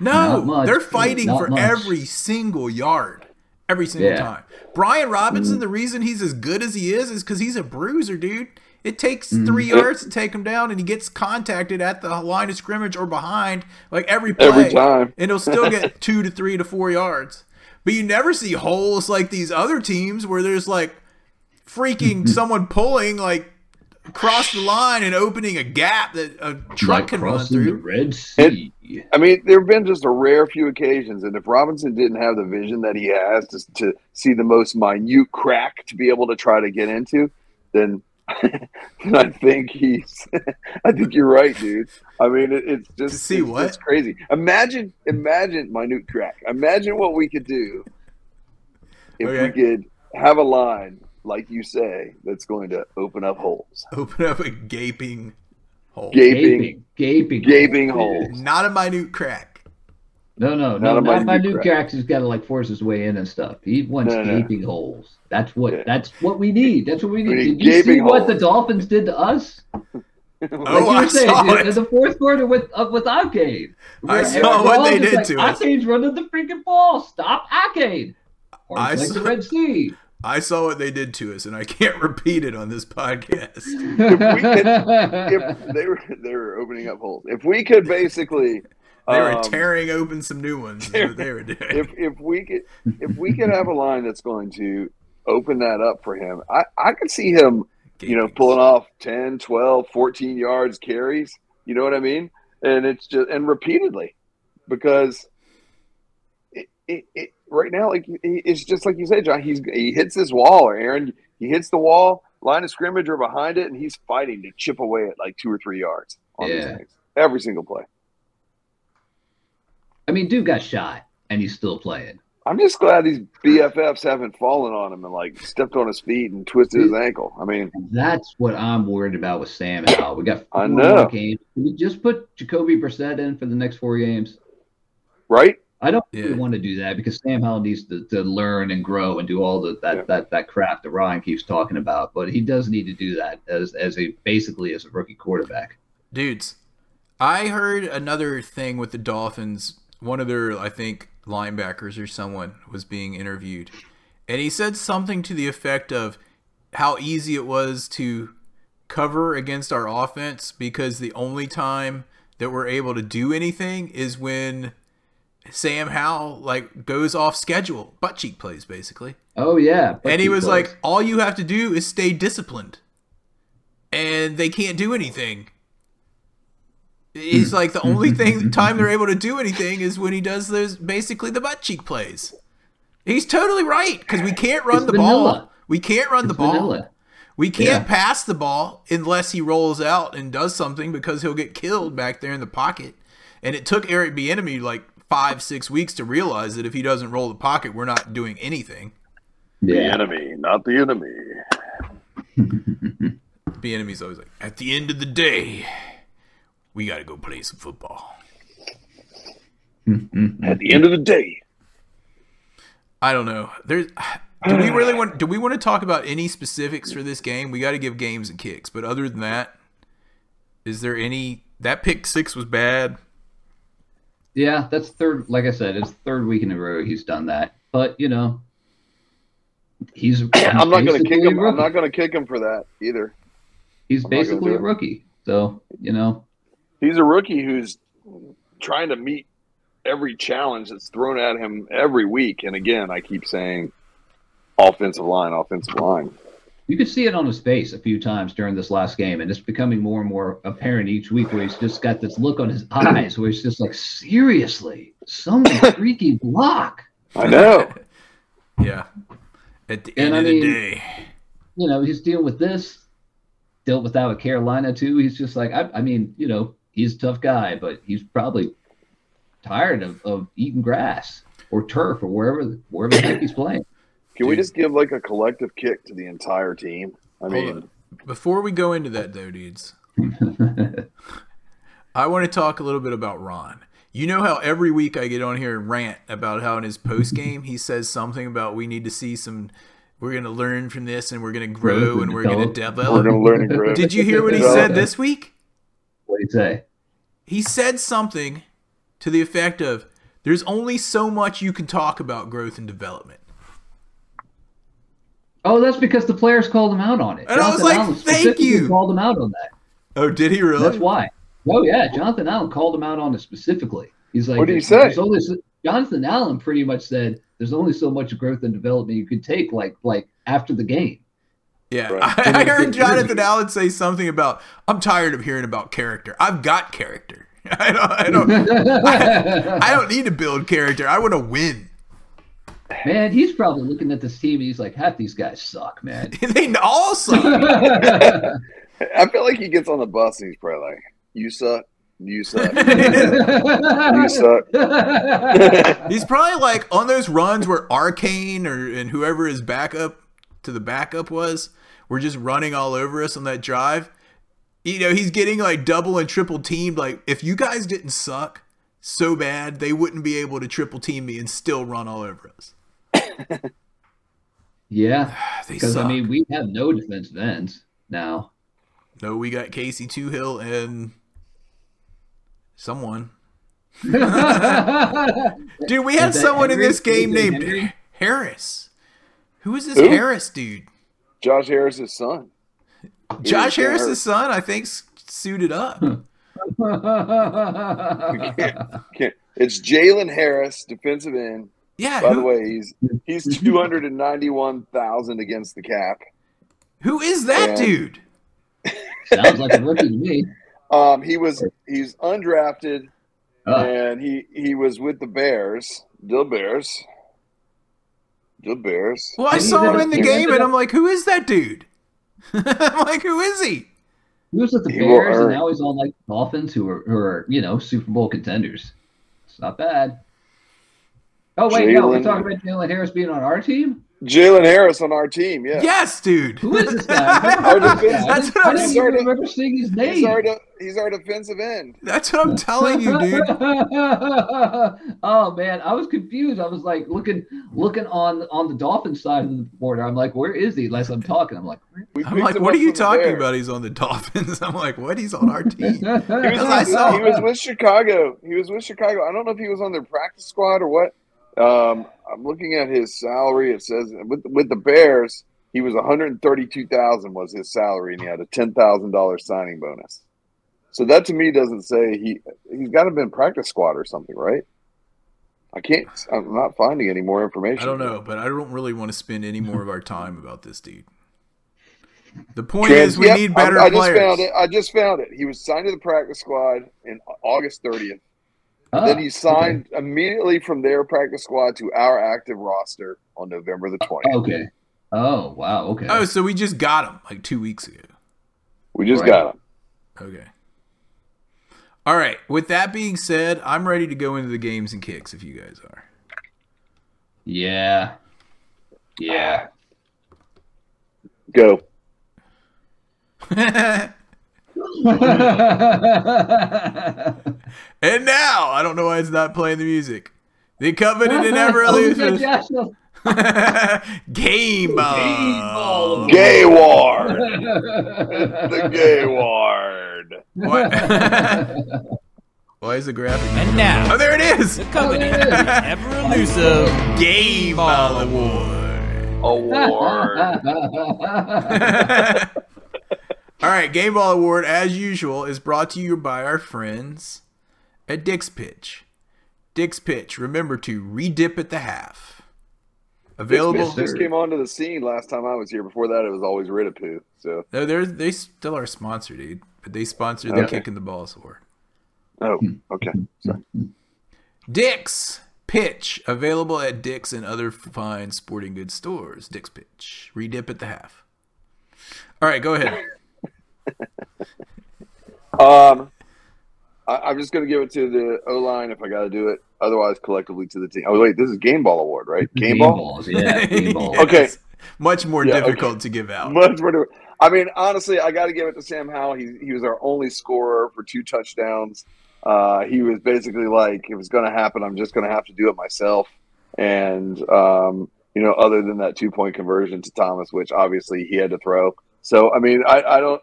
No, much. they're fighting for much. every single yard. Every single Yeah. time. Brian Robinson, mm. the reason he's as good as he is is because he's a bruiser, dude. It takes mm-hmm. three yards to take him down, and he gets contacted at the line of scrimmage or behind, like every play, Every time. and he'll still get [LAUGHS] two to three to four yards. But you never see holes like these other teams where there's like freaking mm-hmm. someone pulling like across the line and opening a gap that a truck like can run crossing the. Red Sea. I mean, there have been just a rare few occasions, and if Robinson didn't have the vision that he has to, to see the most minute crack to be able to try to get into, then, [LAUGHS] then I think he's. [LAUGHS] I think you're right, dude. I mean, it, it's just To see it's what? just crazy. Imagine, imagine minute crack. Imagine what we could do if Okay. we could have a line like you say that's going to open up holes, [LAUGHS] Open up a gaping hole. gaping, gaping, gaping, gaping holes. Not a minute crack. No, no, Not no, a not minute my new crack. cracks. He's got to like force his way in and stuff. He wants No, no. gaping holes. That's what. Yeah. That's what we need. That's what we need. We need Did you see gaping what the. Dolphins did to us? [LAUGHS] Oh, Like you I saying, saw in- it. in the fourth quarter with uh, with Arcade. I saw we're what all they did like, to us. Arcade's running the freaking ball. Stop Arcade. Or I like saw- the Red Sea. I saw what they did to us, and I can't [LAUGHS] repeat it on this podcast. if they were they were opening up holes. If we could basically [LAUGHS] They were um, tearing open some new ones. They were [LAUGHS] doing. if if we could if we could have a line that's going to open that up for him, I I could see him, you know, pulling off 10, 12, 14 yards carries, you know what I mean? And it's just and repeatedly because it, it, it right now like it's just like you said, John, he's he hits this wall or Aaron, he hits the wall, line of scrimmage or behind it and he's fighting to chip away at like 2 or 3 yards on these Yeah. things. Every single play. I mean, dude got shot and he's still playing. I'm just glad these BFFs haven't fallen on him and like stepped on his feet and twisted his ankle. I mean, That's what I'm worried about with Sam Howell. We got four I know. games. Can we just put Jacoby Brissett in for the next four games? right? I don't Yeah. really want to do that because Sam Howell needs to, to learn and grow and do all the, that, Yeah. that that crap that Ryan keeps talking about. But he does need to do that as as a basically as a rookie quarterback. Dudes, I heard another thing with the Dolphins. One of their, I think, linebackers or someone was being interviewed. And he said something to the effect of how easy it was to cover against our offense because the only time that we're able to do anything is when Sam Howell like goes off schedule, butt cheek plays basically. Oh yeah, and he was plays. like, all you have to do is stay disciplined. And they can't do anything. He's like the only [LAUGHS] thing time they're able to do anything is when he does those basically the butt cheek plays. He's totally right because we can't run It's the ball. We can't run It's the ball. vanilla. We can't Yeah. pass the ball unless he rolls out and does something because he'll get killed back there in the pocket. And it took Eric Bieniemy like five, six weeks to realize that if he doesn't roll the pocket, we're not doing anything. The yeah. enemy, not the enemy. [LAUGHS] the enemy's always like, at the end of the day, we got to go play some football. [LAUGHS] At the end of the day, I don't know. There's. Do we really want? Do we want to talk about any specifics for this game? We got to give games and kicks, but other than that, is there any? That pick six was bad. Yeah, that's third. Like I said, it's third week in a row he's done that. But you know, he's. he's [CLEARS THROAT] I'm not going to kick him. I'm not going to kick him for that either. He's I'm basically a rookie. So you know, He's a rookie who's trying to meet every challenge that's thrown at him every week. And again, I keep saying, offensive line, offensive line. You could see it on his face a few times during this last game, and it's becoming more and more apparent each week where he's just got this look on his [CLEARS THROAT] eyes where he's just like, seriously, some freaky block. I know. Yeah. At the And end I of the day, you know, he's dealing with this, dealt with that with Carolina too. He's just like, I, I mean, you know, he's a tough guy, but he's probably tired of, of eating grass or turf or wherever wherever the heck he's playing. Can we just give like a collective kick to the entire team? I mean, on. Before we go into that, though, dudes, [LAUGHS] I want to talk a little bit about Ron. You know how every week I get on here and rant about how in his post game he says something about we need to see some, we're going to learn from this and we're going to grow and and we're going to develop. we're going to learn and grow. Did you hear what he said this week? What do you say? He said something to the effect of, "There's only so much you can talk about growth and development." Oh, that's because the players called him out on it. And I was like, "Thank you." Called him out on that. Oh, did he really? That's why. Oh yeah, Jonathan Allen called him out on it specifically. He's like, What did he say?" only so-" Jonathan Allen pretty much said, "There's only so much growth and development you could take, like like after the game." Yeah, Right. I, I heard Jonathan Allen say something about, "I'm tired of hearing about character. I've got character. [LAUGHS] I don't, I don't, I, I don't need to build character. I want to win." Man, he's probably looking at this team and he's like, half these guys suck, man. [LAUGHS] they all suck. [LAUGHS] I feel like he gets on the bus and he's probably like, "You suck. You suck. [LAUGHS] you suck." He's probably like on those runs where Arcane or and whoever his backup to the backup was were just running all over us on that drive. You know, he's getting like double and triple teamed. Like, if you guys didn't suck so bad, they wouldn't be able to triple team me and still run all over us. [LAUGHS] yeah, [SIGHS] because. I mean, we have no defensive ends now. no, we got Casey Toohill and someone. [LAUGHS] Dude, we had Is that someone in this game named Henry? Harris. Who is this Who? Harris dude? Josh Harris's son. Josh Yeah, Harris's son, I think, suited up. [LAUGHS] Okay, It's Jalen Harris, defensive end. Yeah. By the way, he's he's [LAUGHS] two hundred and ninety one thousand against the cap. who is that Yeah. dude? [LAUGHS] Sounds like a rookie to me. Um, he was he's undrafted Oh, and he he was with the Bears, the Bears, the Bears. Well, I he saw him in the game, and I'm like, who is that dude? [LAUGHS] I'm like, who is he? He was with the He Bears, and now he's on like Dolphins, who are who are you know Super Bowl contenders. It's not bad. Oh wait, no, we're talking about Jalen Harris being on our team. Jalen Harris on our team, yeah. Yes, dude. Who is this guy? [LAUGHS] I've Our heard of this defense- That's didn't- what I I'm didn't remember seeing his He's name. our de- he's our defensive end. That's what I'm telling you, dude. [LAUGHS] oh man, I was confused. I was like looking looking on on the Dolphins side of the board. I'm like, where is he? As I'm talking, I'm like, I'm like, what are you talking Bears. about? He's on the Dolphins. [LAUGHS] I'm like, what? He's on our team. He was, Because I saw he was with Chicago. He was with Chicago. I don't know if he was on their practice squad or what. Um, I'm looking at his salary. It says with with the Bears, he was 132,000 was his salary, and he had a ten thousand dollars signing bonus. So that to me doesn't say he he's got to been practice squad or something, right? I can't. I'm not finding any more information. I don't know, but I don't really want to spend any more of our time about this dude. The point Trans- is, we yep, need better I, I just found it. I just found it. He was signed to the practice squad in August 30th. Ah, then he signed immediately from their practice squad to our active roster on November the 20th. Okay. okay. Oh wow. Okay. Oh, so we just got him like two weeks ago. We just Right. got him. Okay. All right. With that being said, I'm ready to go into the games and kicks if you guys are. Yeah. Yeah. Go. [LAUGHS] [LAUGHS] and now, I don't know why it's not playing the music. The covenant and ever [LAUGHS] Oh, elusive Joshua. [LAUGHS] game ball. Game. Gay Ward. the Gay Ward. Why, why is the graphic? And now, Oh, there it is. the covenant, Oh, there it is. the ever elusive Game ball award. Award. All right, Game Ball Award, as usual, is brought to you by our friends at Dick's Pitch. Dick's Pitch, remember to redip at the half. Available. Just came onto the scene last time I was here. Before that, it was always Ridapoo. So, No, they're they still are sponsored, dude. But they sponsor the Okay. Kicking the Balls Award. oh, okay. Sorry. Dick's Pitch, available at Dick's and other fine sporting goods stores. Dick's Pitch, redip at the half. All right, go ahead. [LAUGHS] Um, I, I'm just going to give it to the O line if I got to do it. Otherwise, collectively to the team. Oh, wait, this is Game Ball Award, right? Game, Ball? balls. Yeah. Game [LAUGHS] balls. Yes. Okay. Much more Yeah, okay. difficult to give out. Much more. to- I mean, honestly, I got to give it to Sam Howell. He he was our only scorer for two touchdowns. Uh, he was basically like, if it's going to happen, I'm just going to have to do it myself. And um, you know, other than that two point conversion to Thomas, which obviously he had to throw. So I mean, I, I don't.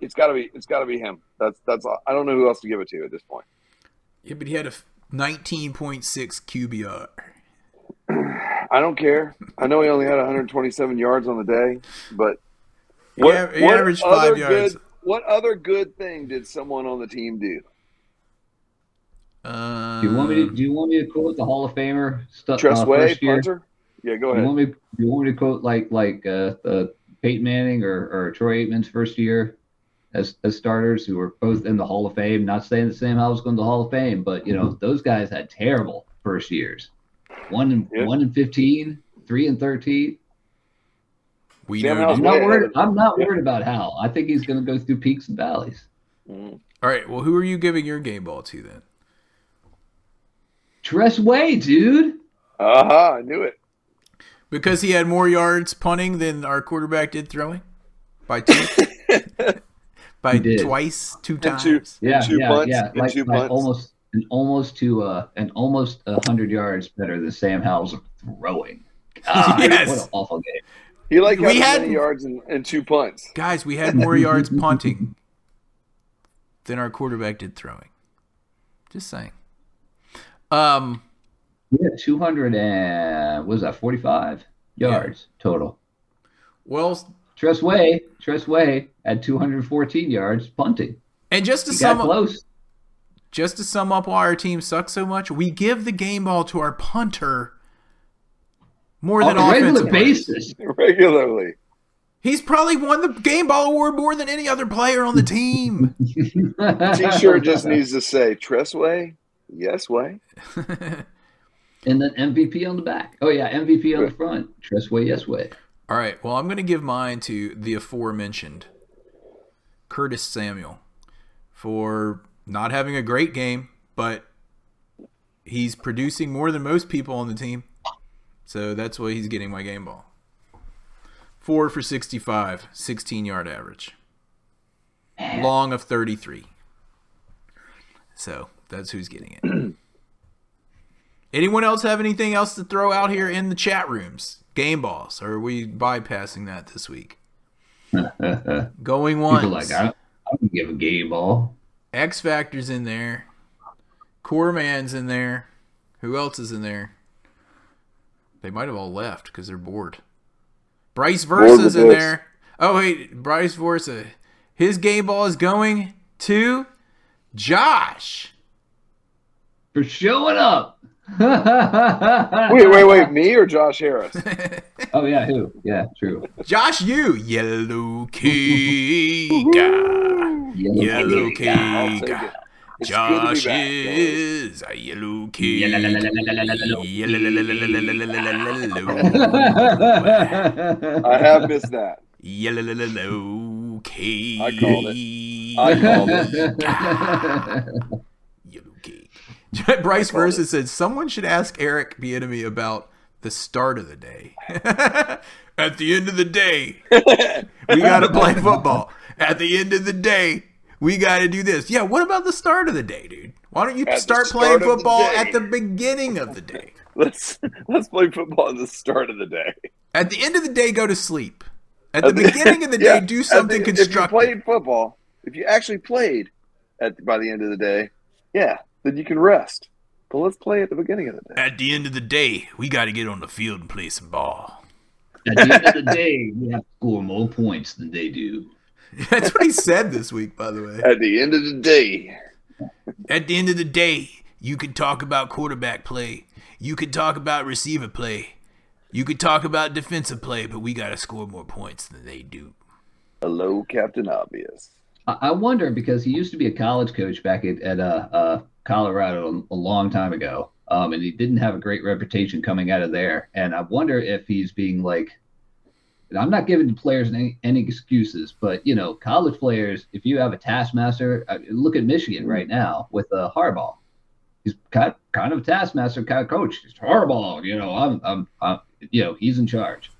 It's got to be. It's got to be him. That's that's. I don't know who else to give it to at this point. Yeah, but he had a 19.6 QBR. [CLEARS THROAT] I don't care. I know he only had 127 yards on the day, but He what, av- he what averaged other five yards. Good, what other good thing did someone on the team do? Um, Do you want me to? Do you want me to quote the Hall of Famer stuff? Tress uh, Way, first year? punter. Yeah, go ahead. You ahead. want me? You want me to quote like like uh, uh, Peyton Manning or, or Troy Aikman's first year as as starters, who were both in the Hall of Fame? Not saying the same I was going to the Hall of Fame, but you know those guys had terrible first years. One and Yeah. one and 15, three and thirteen. We Sam know. I'm not worried. I'm not Yeah. worried about Hal. I think he's going to go through peaks and valleys. Mm. All right. Well, who are you giving your game ball to then? Tress Way, dude. Aha, I knew it. Because he had more yards punting than our quarterback did throwing by two, [LAUGHS] by twice, two times. two- Yeah, two yeah, punts, yeah. Like, two like punts. almost and almost to uh and almost a hundred yards better than Sam Howell's throwing. [LAUGHS] God, Yes. what an awful game. He like We had- yards and, and two punts. Guys, we had more yards [LAUGHS] punting than our quarterback did throwing. Just saying. Um, We had two hundred and what was that forty five yards total. well, Tress Way, Tress Way had two hundred fourteen yards punting. and just to He sum up, close. just to sum up why our team sucks so much, we give the game ball to our punter more On than a regular basis. Regularly. He's probably won the game ball award more than any other player on the team. [LAUGHS] T-shirt just needs to say Tress Way, yes way. [LAUGHS] and then MVP on the back. Oh yeah, MVP on the front. Tress Way, yes way. All right. Well, I'm going to give mine to the aforementioned Curtis Samuel for not having a great game, but he's producing more than most people on the team. So that's why he's getting my game ball. Four for 65, 16 yard average. Long of 33. So that's who's getting it. [CLEARS THROAT] Anyone else have anything else to throw out here in the chat rooms? Game balls, or are we bypassing that this week? [LAUGHS] Going once. People like I don't, I don't give a game ball. X Factor's in there. Core Man's in there. Who else is in there? They might have all left because they're bored. Bryce Versa's with in this. there. Oh wait, Bryce Versa. His game ball is going to Josh. For showing up. [LAUGHS] Wait, wait, wait. Me or Josh Harris? [LAUGHS] Oh yeah, who? Yeah, true. Josh, you yellow key guy. Yellow key I'll take guy. it. It's Josh good to be back, guys. is a yellow key. I have missed that. Yellow key. I called it. I called it. Bryce Versa said someone should ask Eric Bieniemy about the start of the day. At the end of the day, we got to play football. At the end of the day, we got to do this. Yeah, what about the start of the day, dude? Why don't you At start start playing of the football at the beginning of the day? Let's let's play football at the start of the day. At the end of the day, go to sleep. At the beginning of the day, Yeah, do something the- If constructive. you played football, if you actually played at by the end of the day, yeah, then you can rest. But let's play at the beginning of the day. At the end of the day, we got to get on the field and play some ball. At the end of the day, we have to score more points than they do. [LAUGHS] That's what he said this week, by the way. At the end of the day, At the end of the day, you can talk about quarterback play. You can talk about receiver play. You could talk about defensive play, but we got to score more points than they do. hello, Captain Obvious. I I wonder because he used to be a college coach back at, at uh, uh, Colorado a, long time ago, um, and he didn't have a great reputation coming out of there. And I wonder if he's being like, I'm not giving the players any, any excuses, but you know, college players, if you have a taskmaster, uh, look at Michigan right now with uh, Harbaugh. He's kind kind of a taskmaster kind of coach. He's Harbaugh, you know, I'm, I'm, I'm you know, he's in charge.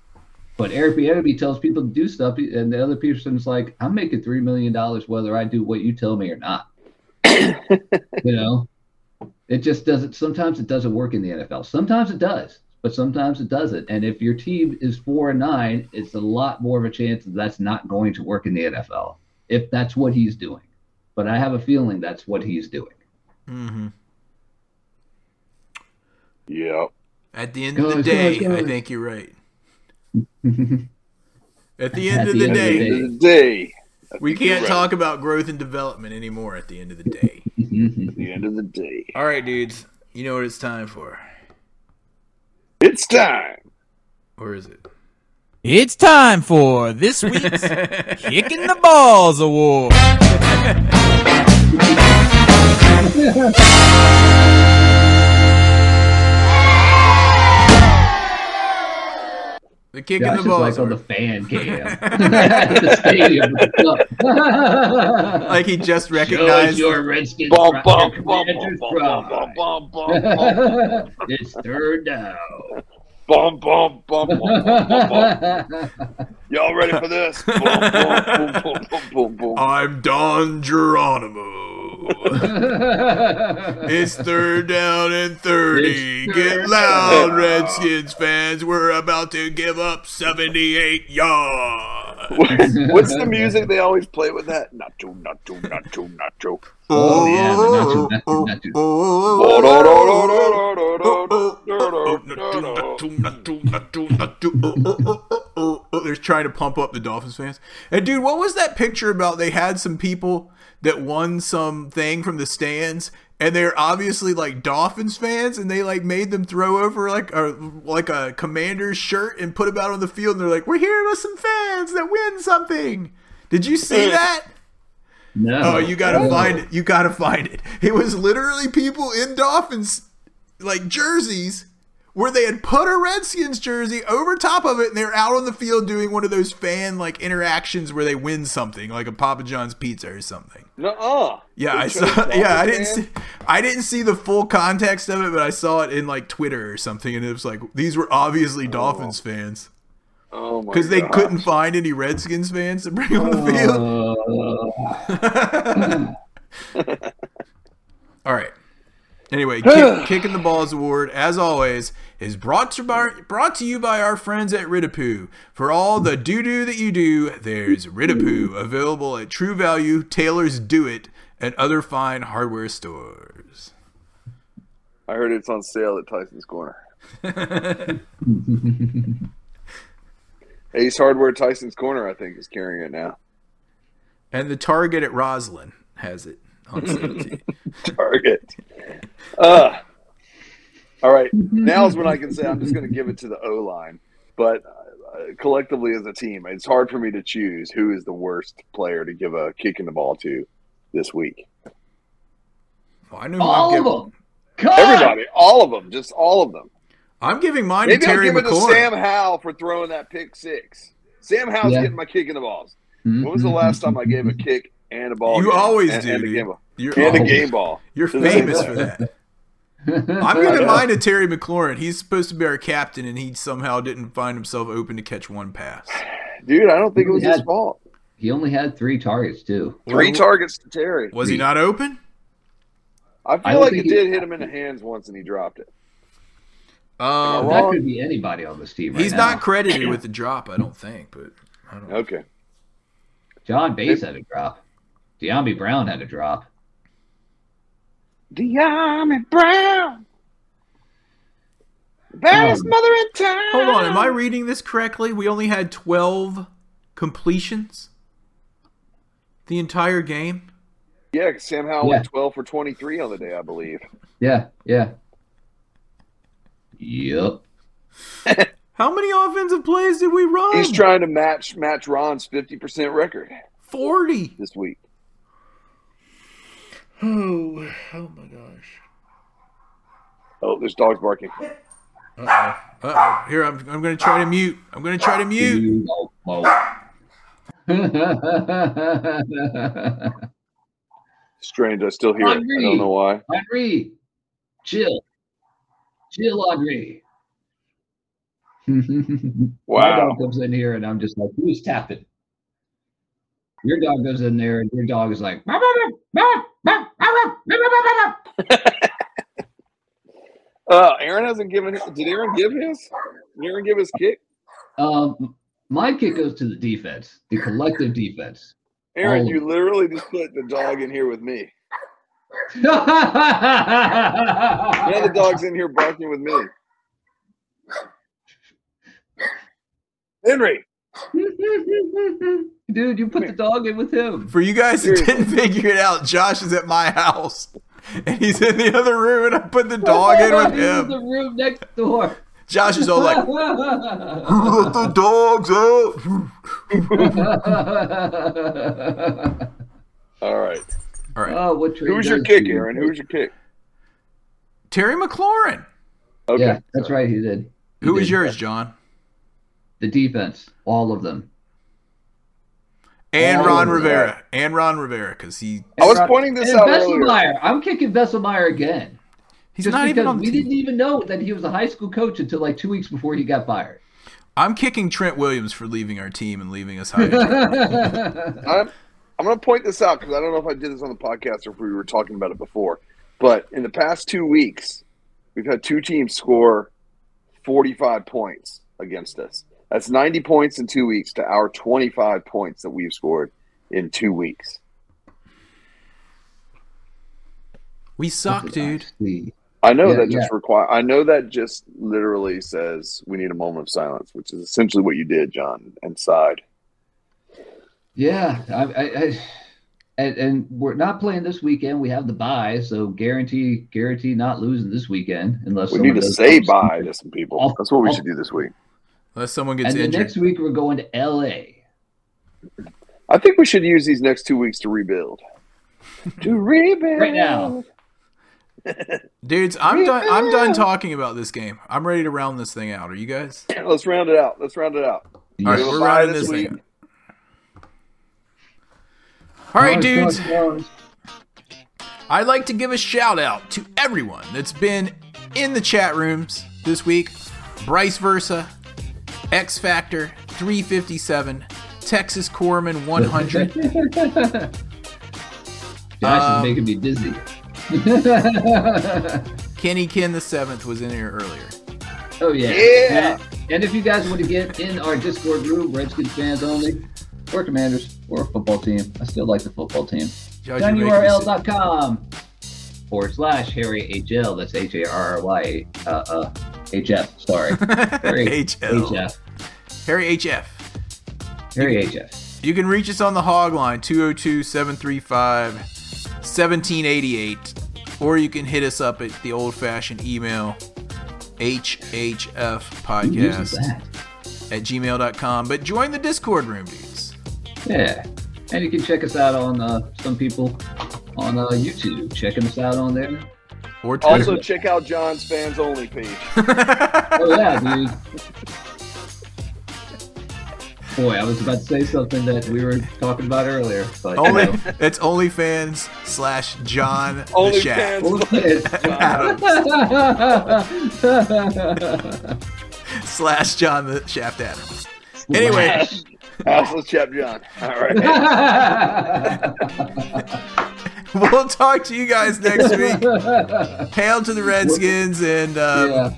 But Eric Bieniemy tells people to do stuff, and the other person's like, "I'm making three million dollars whether I do what you tell me or not." You know, it just doesn't. Sometimes it doesn't work in the NFL. Sometimes it does, but sometimes it doesn't. And if your team is four and nine, it's a lot more of a chance that that's not going to work in the NFL if that's what he's doing. But I have a feeling that's what he's doing. Mm-hmm. Yep. At [LAUGHS] the end of the Guys, day, guys, guys. I think you're right. At the end At of the the end day, day. End of the day. I we can't right. talk about growth and development anymore at the end of the day. At the end of the day. All right, dudes. You know what it's time for. It's time. Or is it? It's time for this week's [LAUGHS] Kicking the Balls Award. [LAUGHS] The kicking Josh the is balls. like on the fan cam at the stadium. with the cup. like he just Show recognized. your Redskins. Bum, pride, bum, your bum, Commanders' bum, bum, bum, bum, bum, it's third down. bum, bum, bum, bum, bum, bum. Y'all ready for this? Boom, boom, boom, boom, boom, boom, boom. I'm Don Geronimo. [LAUGHS] It's third down and 30. Get loud. Redskins fans. We're about to give up 78 yards. What's the music they always play with that? Nacho, nacho, nacho, nacho. oh yeah, the nacho, nacho, nacho. They're trying to pump up the Dolphins fans. And dude, what was that picture about? They had some people that won some thing from the stands, and they're obviously like Dolphins fans, and they like made them throw over like a like a commander's shirt and put them out on the field. And they're like, "We're here with some fans that win something." Did you see that? No. Oh, you gotta find it. You gotta find it. It was literally people in Dolphins like jerseys where they had put a Redskins jersey over top of it and they're out on the field doing one of those fan like interactions where they win something, like a Papa John's pizza or something. Nuh-uh. Yeah, I saw [LAUGHS] yeah, I didn't see I didn't see the full context of it, but I saw it in like Twitter or something and it was like these were obviously Dolphins fans. Oh my Because they gosh. couldn't find any Redskins fans to bring on the field. Uh, [LAUGHS] All right. Anyway, [SIGHS] kick, kicking the balls award, as always, is brought to by, brought to you by our friends at Ridapoo. For all the doo doo that you do, there's Ridapoo available at True Value, Taylor's Do It, and other fine hardware stores. I heard it's on sale at Tyson's Corner. [LAUGHS] Ace Hardware Tyson's Corner, I think, is carrying it now. And the Target at Rosslyn has it on sale. [LAUGHS] Target. Uh, all right. Now's when I can say I'm just going to give it to the O line. But uh, collectively as a team, it's hard for me to choose who is the worst player to give a kick in the ball to this week. Well, I know who all I'm of giving. them. God! Everybody, all of them, just all of them. I'm giving mine Maybe to I'll Terry give it to Sam Howell for throwing that pick six. Sam Howell's Yeah. getting my kick in the balls. When was the last time I gave a kick and a ball? You game? always and, do, and a dude. game ball. You're, And a game ball. [LAUGHS] you're famous for that. [LAUGHS] I'm going to mind to Terry McLaurin. He's supposed to be our captain, and he somehow didn't find himself open to catch one pass. Dude, I don't think it was Yeah. his fault. He only had three targets too. Three targets to Terry. Was he not open? I I feel don't like it he- did hit him in the hands once and he dropped it. Um, That could be anybody on this team right he's now. not credited with the drop, I don't think. But I don't know. Okay. John Bates had a drop. Dyami Brown had a drop. Dyami Brown. Baddest Um, mother in town. Hold on, am I reading this correctly? We only had 12 completions the entire game. Yeah, Sam Howell Yeah. went 12 for 23 on the day, I believe. Yeah, yeah. Yep. [LAUGHS] How many offensive plays did we run? He's trying to match match Ron's 50% record 40. this week. Oh, oh my gosh. Oh, there's dogs barking. Uh-oh. Uh-oh. Here, I'm, I'm going to try to mute. I'm going to try to mute. You don't know. Strange, I still hear it. I don't know why. Henry, chill. Chill, Henry. My dog comes in here and I'm just like, who's tapping? Your dog goes in there and your dog is like, [LAUGHS] uh, Aaron hasn't given. Did Aaron give his? Did Aaron give his kick? Um, my kick goes to the defense, the collective defense. Aaron, All you literally just put the dog in here with me. now the dog's in here barking with me. [LAUGHS] Henry, [LAUGHS] Dude, you put the dog in with him. For you guys that Seriously. didn't figure it out, Josh is at my house. And he's in the other room, and I put the dog in with He's in him. the room next door. Josh is all like, "Who let the dogs out?" [LAUGHS] All right. All right, oh, what Who's your kick, he- Aaron? Who's your kick? Terry McLaurin. Okay. Yeah, that's right. He did. He Who was did. yours, John? The defense, all of them. And Ron yeah. Rivera. And Ron Rivera, because he I was pointing this and out earlier. Vesselmeyer. I'm kicking Vesselmeyer again. he's Just not because even on the we team. didn't even know that he was a high school coach until like two weeks before he got fired. I'm kicking Trent Williams for leaving our team and leaving us high. [LAUGHS] I'm, I'm going to point this out because I don't know if I did this on the podcast or if we were talking about it before. But in the past two weeks, we've had two teams score 45 points against us. That's 90 points in two weeks to our 25 points that we've scored in two weeks. we suck, dude. I know Yeah, that just require. I know that just literally says we need a moment of silence, which is essentially what you did, John, and sighed. Yeah, I, I, I and, and we're not playing this weekend. We have the bye, so guarantee guarantee not losing this weekend unless We need to say something bye to some people. I'll- That's what we I'll- should do this week. Unless someone gets And then injured. next week we're going to L.A. I think we should use these next two weeks to rebuild. [LAUGHS] to rebuild Right now. [LAUGHS] Dudes, I'm done I'm done talking about this game. I'm ready to round this thing out. Are you guys? Let's round it out. Let's round it out. All right, we're bye rounding this this thing out. All right, dudes. come on. I'd like to give a shout out to everyone that's been in the chat rooms this week. Bryce Versa, X Factor 357, Texas Corman 100. [LAUGHS] Josh Um, is making me dizzy. [LAUGHS] Kenny Ken the seventh was in here earlier. oh yeah. Yeah. And, and if you guys want to get in our Discord group, Redskins fans only, or Commanders, or a football team, I still like the football team. Josh, you're making me sick. tinyurl.com forward slash Harry HL. That's H A R R Y uh, uh, HF. Sorry. Harry [LAUGHS] HL. HF. Harry HF. Harry HF. You can reach us on the hog line 202 735 1788, or you can hit us up at the old fashioned email HHF that? at gmail.com. But join the Discord room, dudes. Yeah. And you can check us out on uh, some people on uh, YouTube. Checking us out on there. Or Twitter. Also, check out John's fans only page. [LAUGHS] Oh yeah, dude. Boy, I was about to say something that we were talking about earlier, but you Only know. it's OnlyFans slash John the Only Shaft fans. [LAUGHS] slash John the Shaft Adams. Anyway, Houseless Chap John. All right. [LAUGHS] [LAUGHS] we'll talk to you guys next week. [LAUGHS] Hail to the Redskins and um, yeah,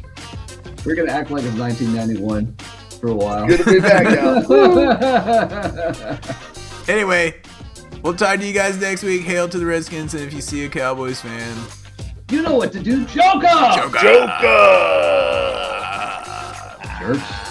we're gonna act like it's 1991 for a while. Good to be back, y'all. [LAUGHS] anyway, we'll talk to you guys next week. Hail to the Redskins, and if you see a Cowboys fan, you know what to do, Joker. Joker. Joker. Jerks.